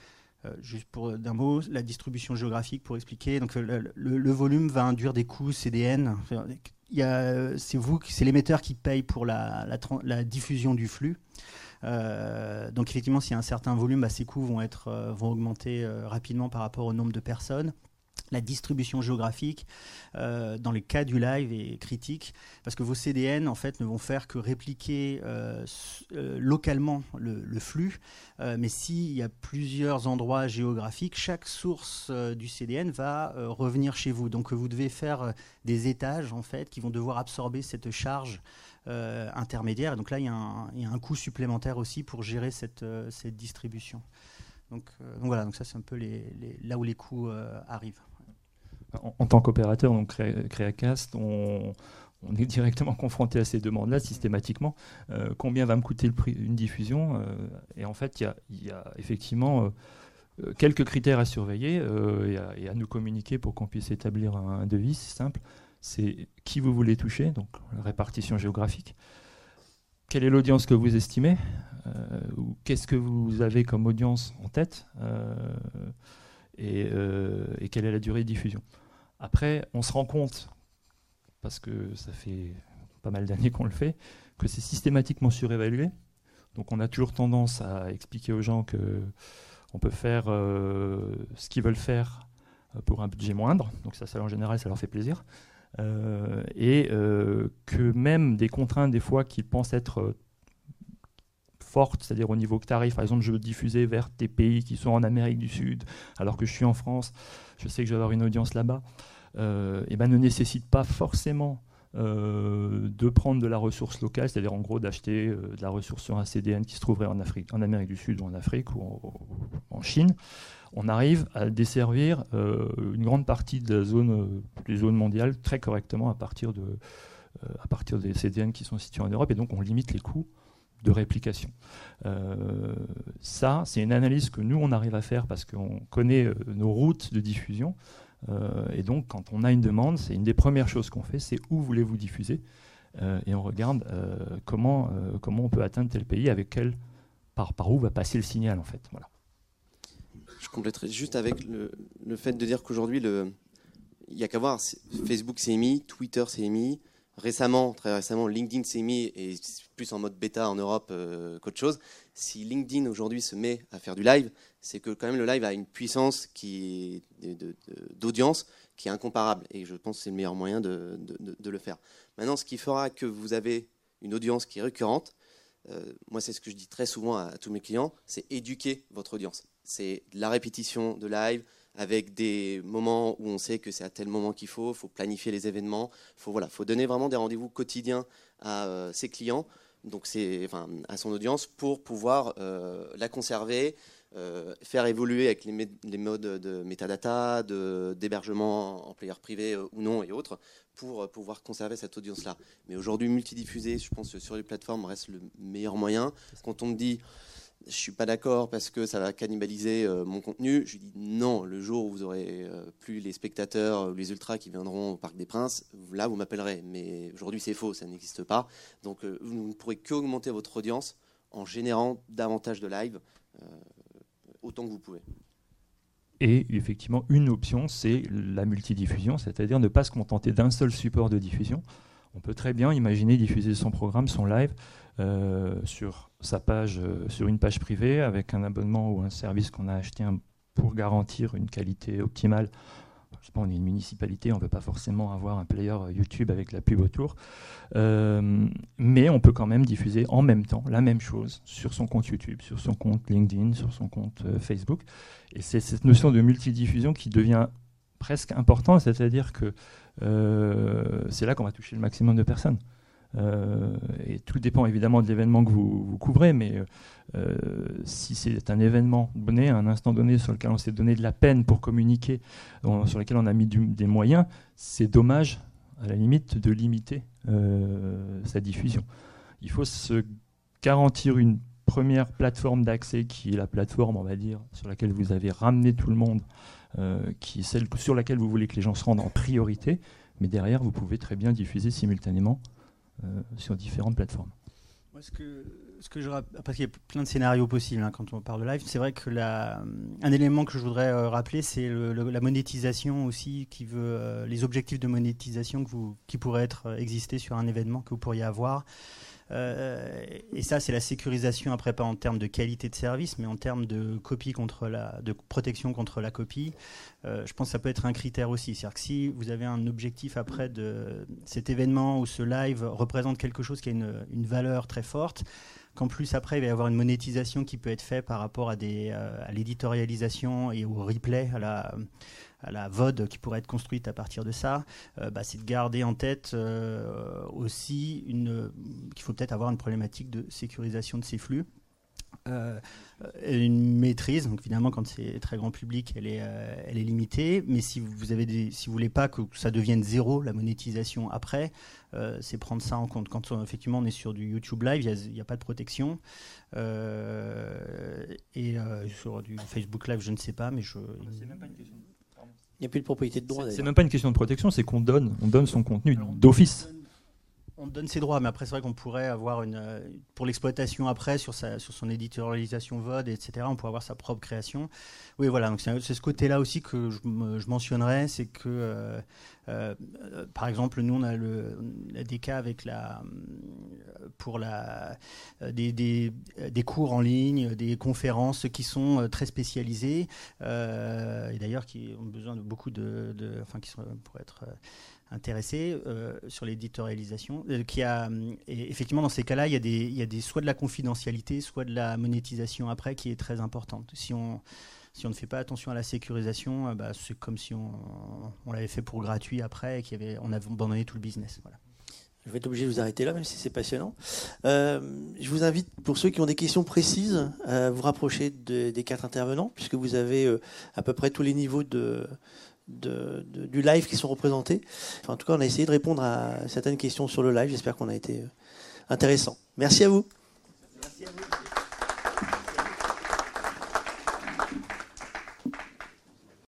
Euh, juste pour d'un mot, la distribution géographique pour expliquer. Donc, le, volume va induire des coûts CDN. C'est vous, c'est l'émetteur qui paye pour la, diffusion du flux. donc effectivement, s'il y a un certain volume, bah, ces coûts vont augmenter rapidement par rapport au nombre de personnes la distribution géographique euh, dans les cas du live est critique parce que vos CDN en fait ne vont faire que répliquer euh, euh, localement le, flux. Mais s'il y a plusieurs endroits géographiques chaque source du CDN va revenir chez vous. Donc vous devez faire des étages en fait qui vont devoir absorber cette charge intermédiaire. Donc là il y, a un, coût supplémentaire aussi pour gérer cette, cette distribution donc, voilà ça c'est un peu là où les coûts arrivent en, tant qu'opérateur, donc Créacast, on, est directement confronté à ces demandes-là systématiquement. Euh, combien va me coûter le prix, une diffusion euh, Et en fait, il y, a effectivement euh, quelques critères à surveiller et à, nous communiquer pour qu'on puisse établir un, devis. C'est simple. C'est qui vous voulez toucher, donc la répartition géographique. Quelle est l'audience que vous estimez ou Qu'est-ce que vous avez comme audience en tête et, et, quelle est la durée de diffusion après, on se rend compte, parce que ça fait pas mal d'années qu'on le fait, que c'est systématiquement surévalué. Donc on a toujours tendance à expliquer aux gens que on peut faire euh, ce qu'ils veulent faire euh, pour un budget moindre. Donc ça en général, ça leur fait plaisir. Euh, et que même des contraintes, des fois, qu'ils pensent être fortes, c'est-à-dire au niveau tarif, par exemple, je veux diffuser vers des pays qui sont en Amérique du Sud, alors que je suis en France, je sais que je vais avoir une audience là-bas, euh, et ben, ne nécessite pas forcément euh, de prendre de la ressource locale, c'est-à-dire en gros d'acheter euh, de la ressource sur un CDN qui se trouverait en, Afrique, en Amérique du Sud ou en Afrique ou en, Chine, on arrive à desservir une grande partie de la zone, des zones mondiales très correctement à partir, partir des CDN qui sont situés en Europe et donc on limite les coûts de réplication. ça, c'est une analyse que nous, on arrive à faire parce qu'on connaît nos routes de diffusion. Euh, et donc, quand on a une demande, c'est une des premières choses qu'on fait, c'est où voulez-vous diffuser euh, Et on regarde euh, comment, comment on peut atteindre tel pays, avec quel, par, par où va passer le signal, en fait. Voilà. Je compléterai juste avec le, fait de dire qu'aujourd'hui, il n'y a qu'à voir, Facebook s'est émis, Twitter s'est émis, récemment, très récemment, LinkedIn s'est mis, et plus en mode bêta en Europe qu'autre chose. Si LinkedIn aujourd'hui se met à faire du live, c'est que quand même le live a une puissance d'audience qui est incomparable. Et je pense que c'est le meilleur moyen de, le faire. Maintenant, ce qui fera que vous avez une audience qui est récurrente, euh, moi c'est ce que je dis très souvent à, tous mes clients, c'est éduquer votre audience. C'est la répétition de live avec des moments où on sait que c'est à tel moment qu'il faut, il faut planifier les événements, il faut, voilà, faut donner vraiment des rendez-vous quotidiens à euh, ses clients, donc c'est, enfin, à son audience, pour pouvoir euh, la conserver, euh, faire évoluer avec les, modes de metadata, d'hébergement en player privé ou non et autres, pour pouvoir conserver cette audience-là. Mais aujourd'hui, multidiffuser, je pense que sur les plateformes reste le meilleur moyen. Quand on me dit je suis pas d'accord parce que ça va cannibaliser mon contenu. Je dis non, le jour où vous aurez plus les spectateurs ou les ultras qui viendront au Parc des Princes, là vous m'appellerez. Mais aujourd'hui c'est faux, ça n'existe pas. Donc vous ne pourrez qu'augmenter votre audience en générant davantage de live autant que vous pouvez. Et effectivement, une option, c'est la multidiffusion, c'est-à-dire ne pas se contenter d'un seul support de diffusion. On peut très bien imaginer diffuser son programme, son live, euh, sur sa page, euh, sur une page privée, avec un abonnement ou un service qu'on a acheté pour garantir une qualité optimale je sais pas, on est une municipalité, on ne peut pas forcément avoir un player YouTube avec la pub autour. Euh, mais on peut quand même diffuser en même temps la même chose sur son compte YouTube, sur son compte LinkedIn, sur son compte euh, Facebook. Et c'est cette notion de multidiffusion qui devient presque importante, c'est-à-dire que euh, c'est là qu'on va toucher le maximum de personnes. Euh, et tout dépend évidemment de l'événement que vous, couvrez, mais euh, si c'est un événement donné, un instant donné sur lequel on s'est donné de la peine pour communiquer, sur lequel on a mis des moyens, c'est dommage, à la limite, de limiter euh, sa diffusion. Il faut se garantir une première plateforme d'accès qui est la plateforme, on va dire, sur laquelle vous avez ramené tout le monde, qui est celle sur laquelle vous voulez que les gens se rendent en priorité, mais derrière, vous pouvez très bien diffuser simultanément euh, sur différentes plateformes. ce que je parce qu'il y a plein de scénarios possibles hein, quand on parle de live. C'est vrai que la, un élément que je voudrais euh, rappeler, c'est la monétisation aussi, qui veut euh, les objectifs de monétisation que vous, qui pourraient être exister sur un événement que vous pourriez avoir. Euh, et ça, c'est la sécurisation, après pas en termes de qualité de service, mais en termes de copie contre la, de protection contre la copie. Euh, je pense que ça peut être un critère aussi. C'est-à-dire que si vous avez un objectif après de cet événement ou ce live représente quelque chose qui a une, une valeur très forte, qu'en plus après il va y avoir une monétisation qui peut être faite par rapport à, des, euh, à l'éditorialisation et au replay, à la, VOD qui pourrait être construite à partir de ça, euh, bah, c'est de garder en tête euh, aussi qu'il faut peut-être avoir une problématique de sécurisation de ces flux. Euh, une maîtrise, donc évidemment quand c'est très grand public, elle est, elle est limitée, mais si vous avez des, si vous voulez pas que ça devienne zéro la monétisation après, c'est prendre ça en compte. Quand effectivement on est sur du YouTube Live, il n'y a, pas de protection, et sur du Facebook Live, je ne sais pas, mais je. C'est même pas une question il n'y a plus de propriété de droit. C'est même pas une question de protection, c'est qu'on donne, on donne son contenu d'office. On donne ses droits, mais après c'est vrai qu'on pourrait avoir une euh, pour l'exploitation après sur son éditorialisation VOD, etc. On pourrait avoir sa propre création. Oui, voilà. Donc c'est ce côté-là aussi que je, mentionnerais, c'est que euh, euh, par exemple, nous on a des cas avec la pour la des, cours en ligne, des conférences qui sont très spécialisées et d'ailleurs qui ont besoin de beaucoup de, de enfin qui sont pour être intéressé euh, sur l'éditorialisation. Euh, et effectivement, dans ces cas-là, il y a, y a des, soit de la confidentialité, soit de la monétisation après qui est très importante. Si on, si on ne fait pas attention à la sécurisation, euh, bah, c'est comme si on, on l'avait fait pour gratuit après et qu'on avait, avait abandonné tout le business. Voilà. Je vais être obligé de vous arrêter là, même si c'est passionnant. je vous invite, pour ceux qui ont des questions précises, à vous rapprocher des quatre intervenants, puisque vous avez à peu près tous les niveaux de, du live qui sont représentés. en tout cas, on a essayé de répondre à certaines questions sur le live. J'espère qu'on a été euh, intéressant. Merci à vous. Merci à vous.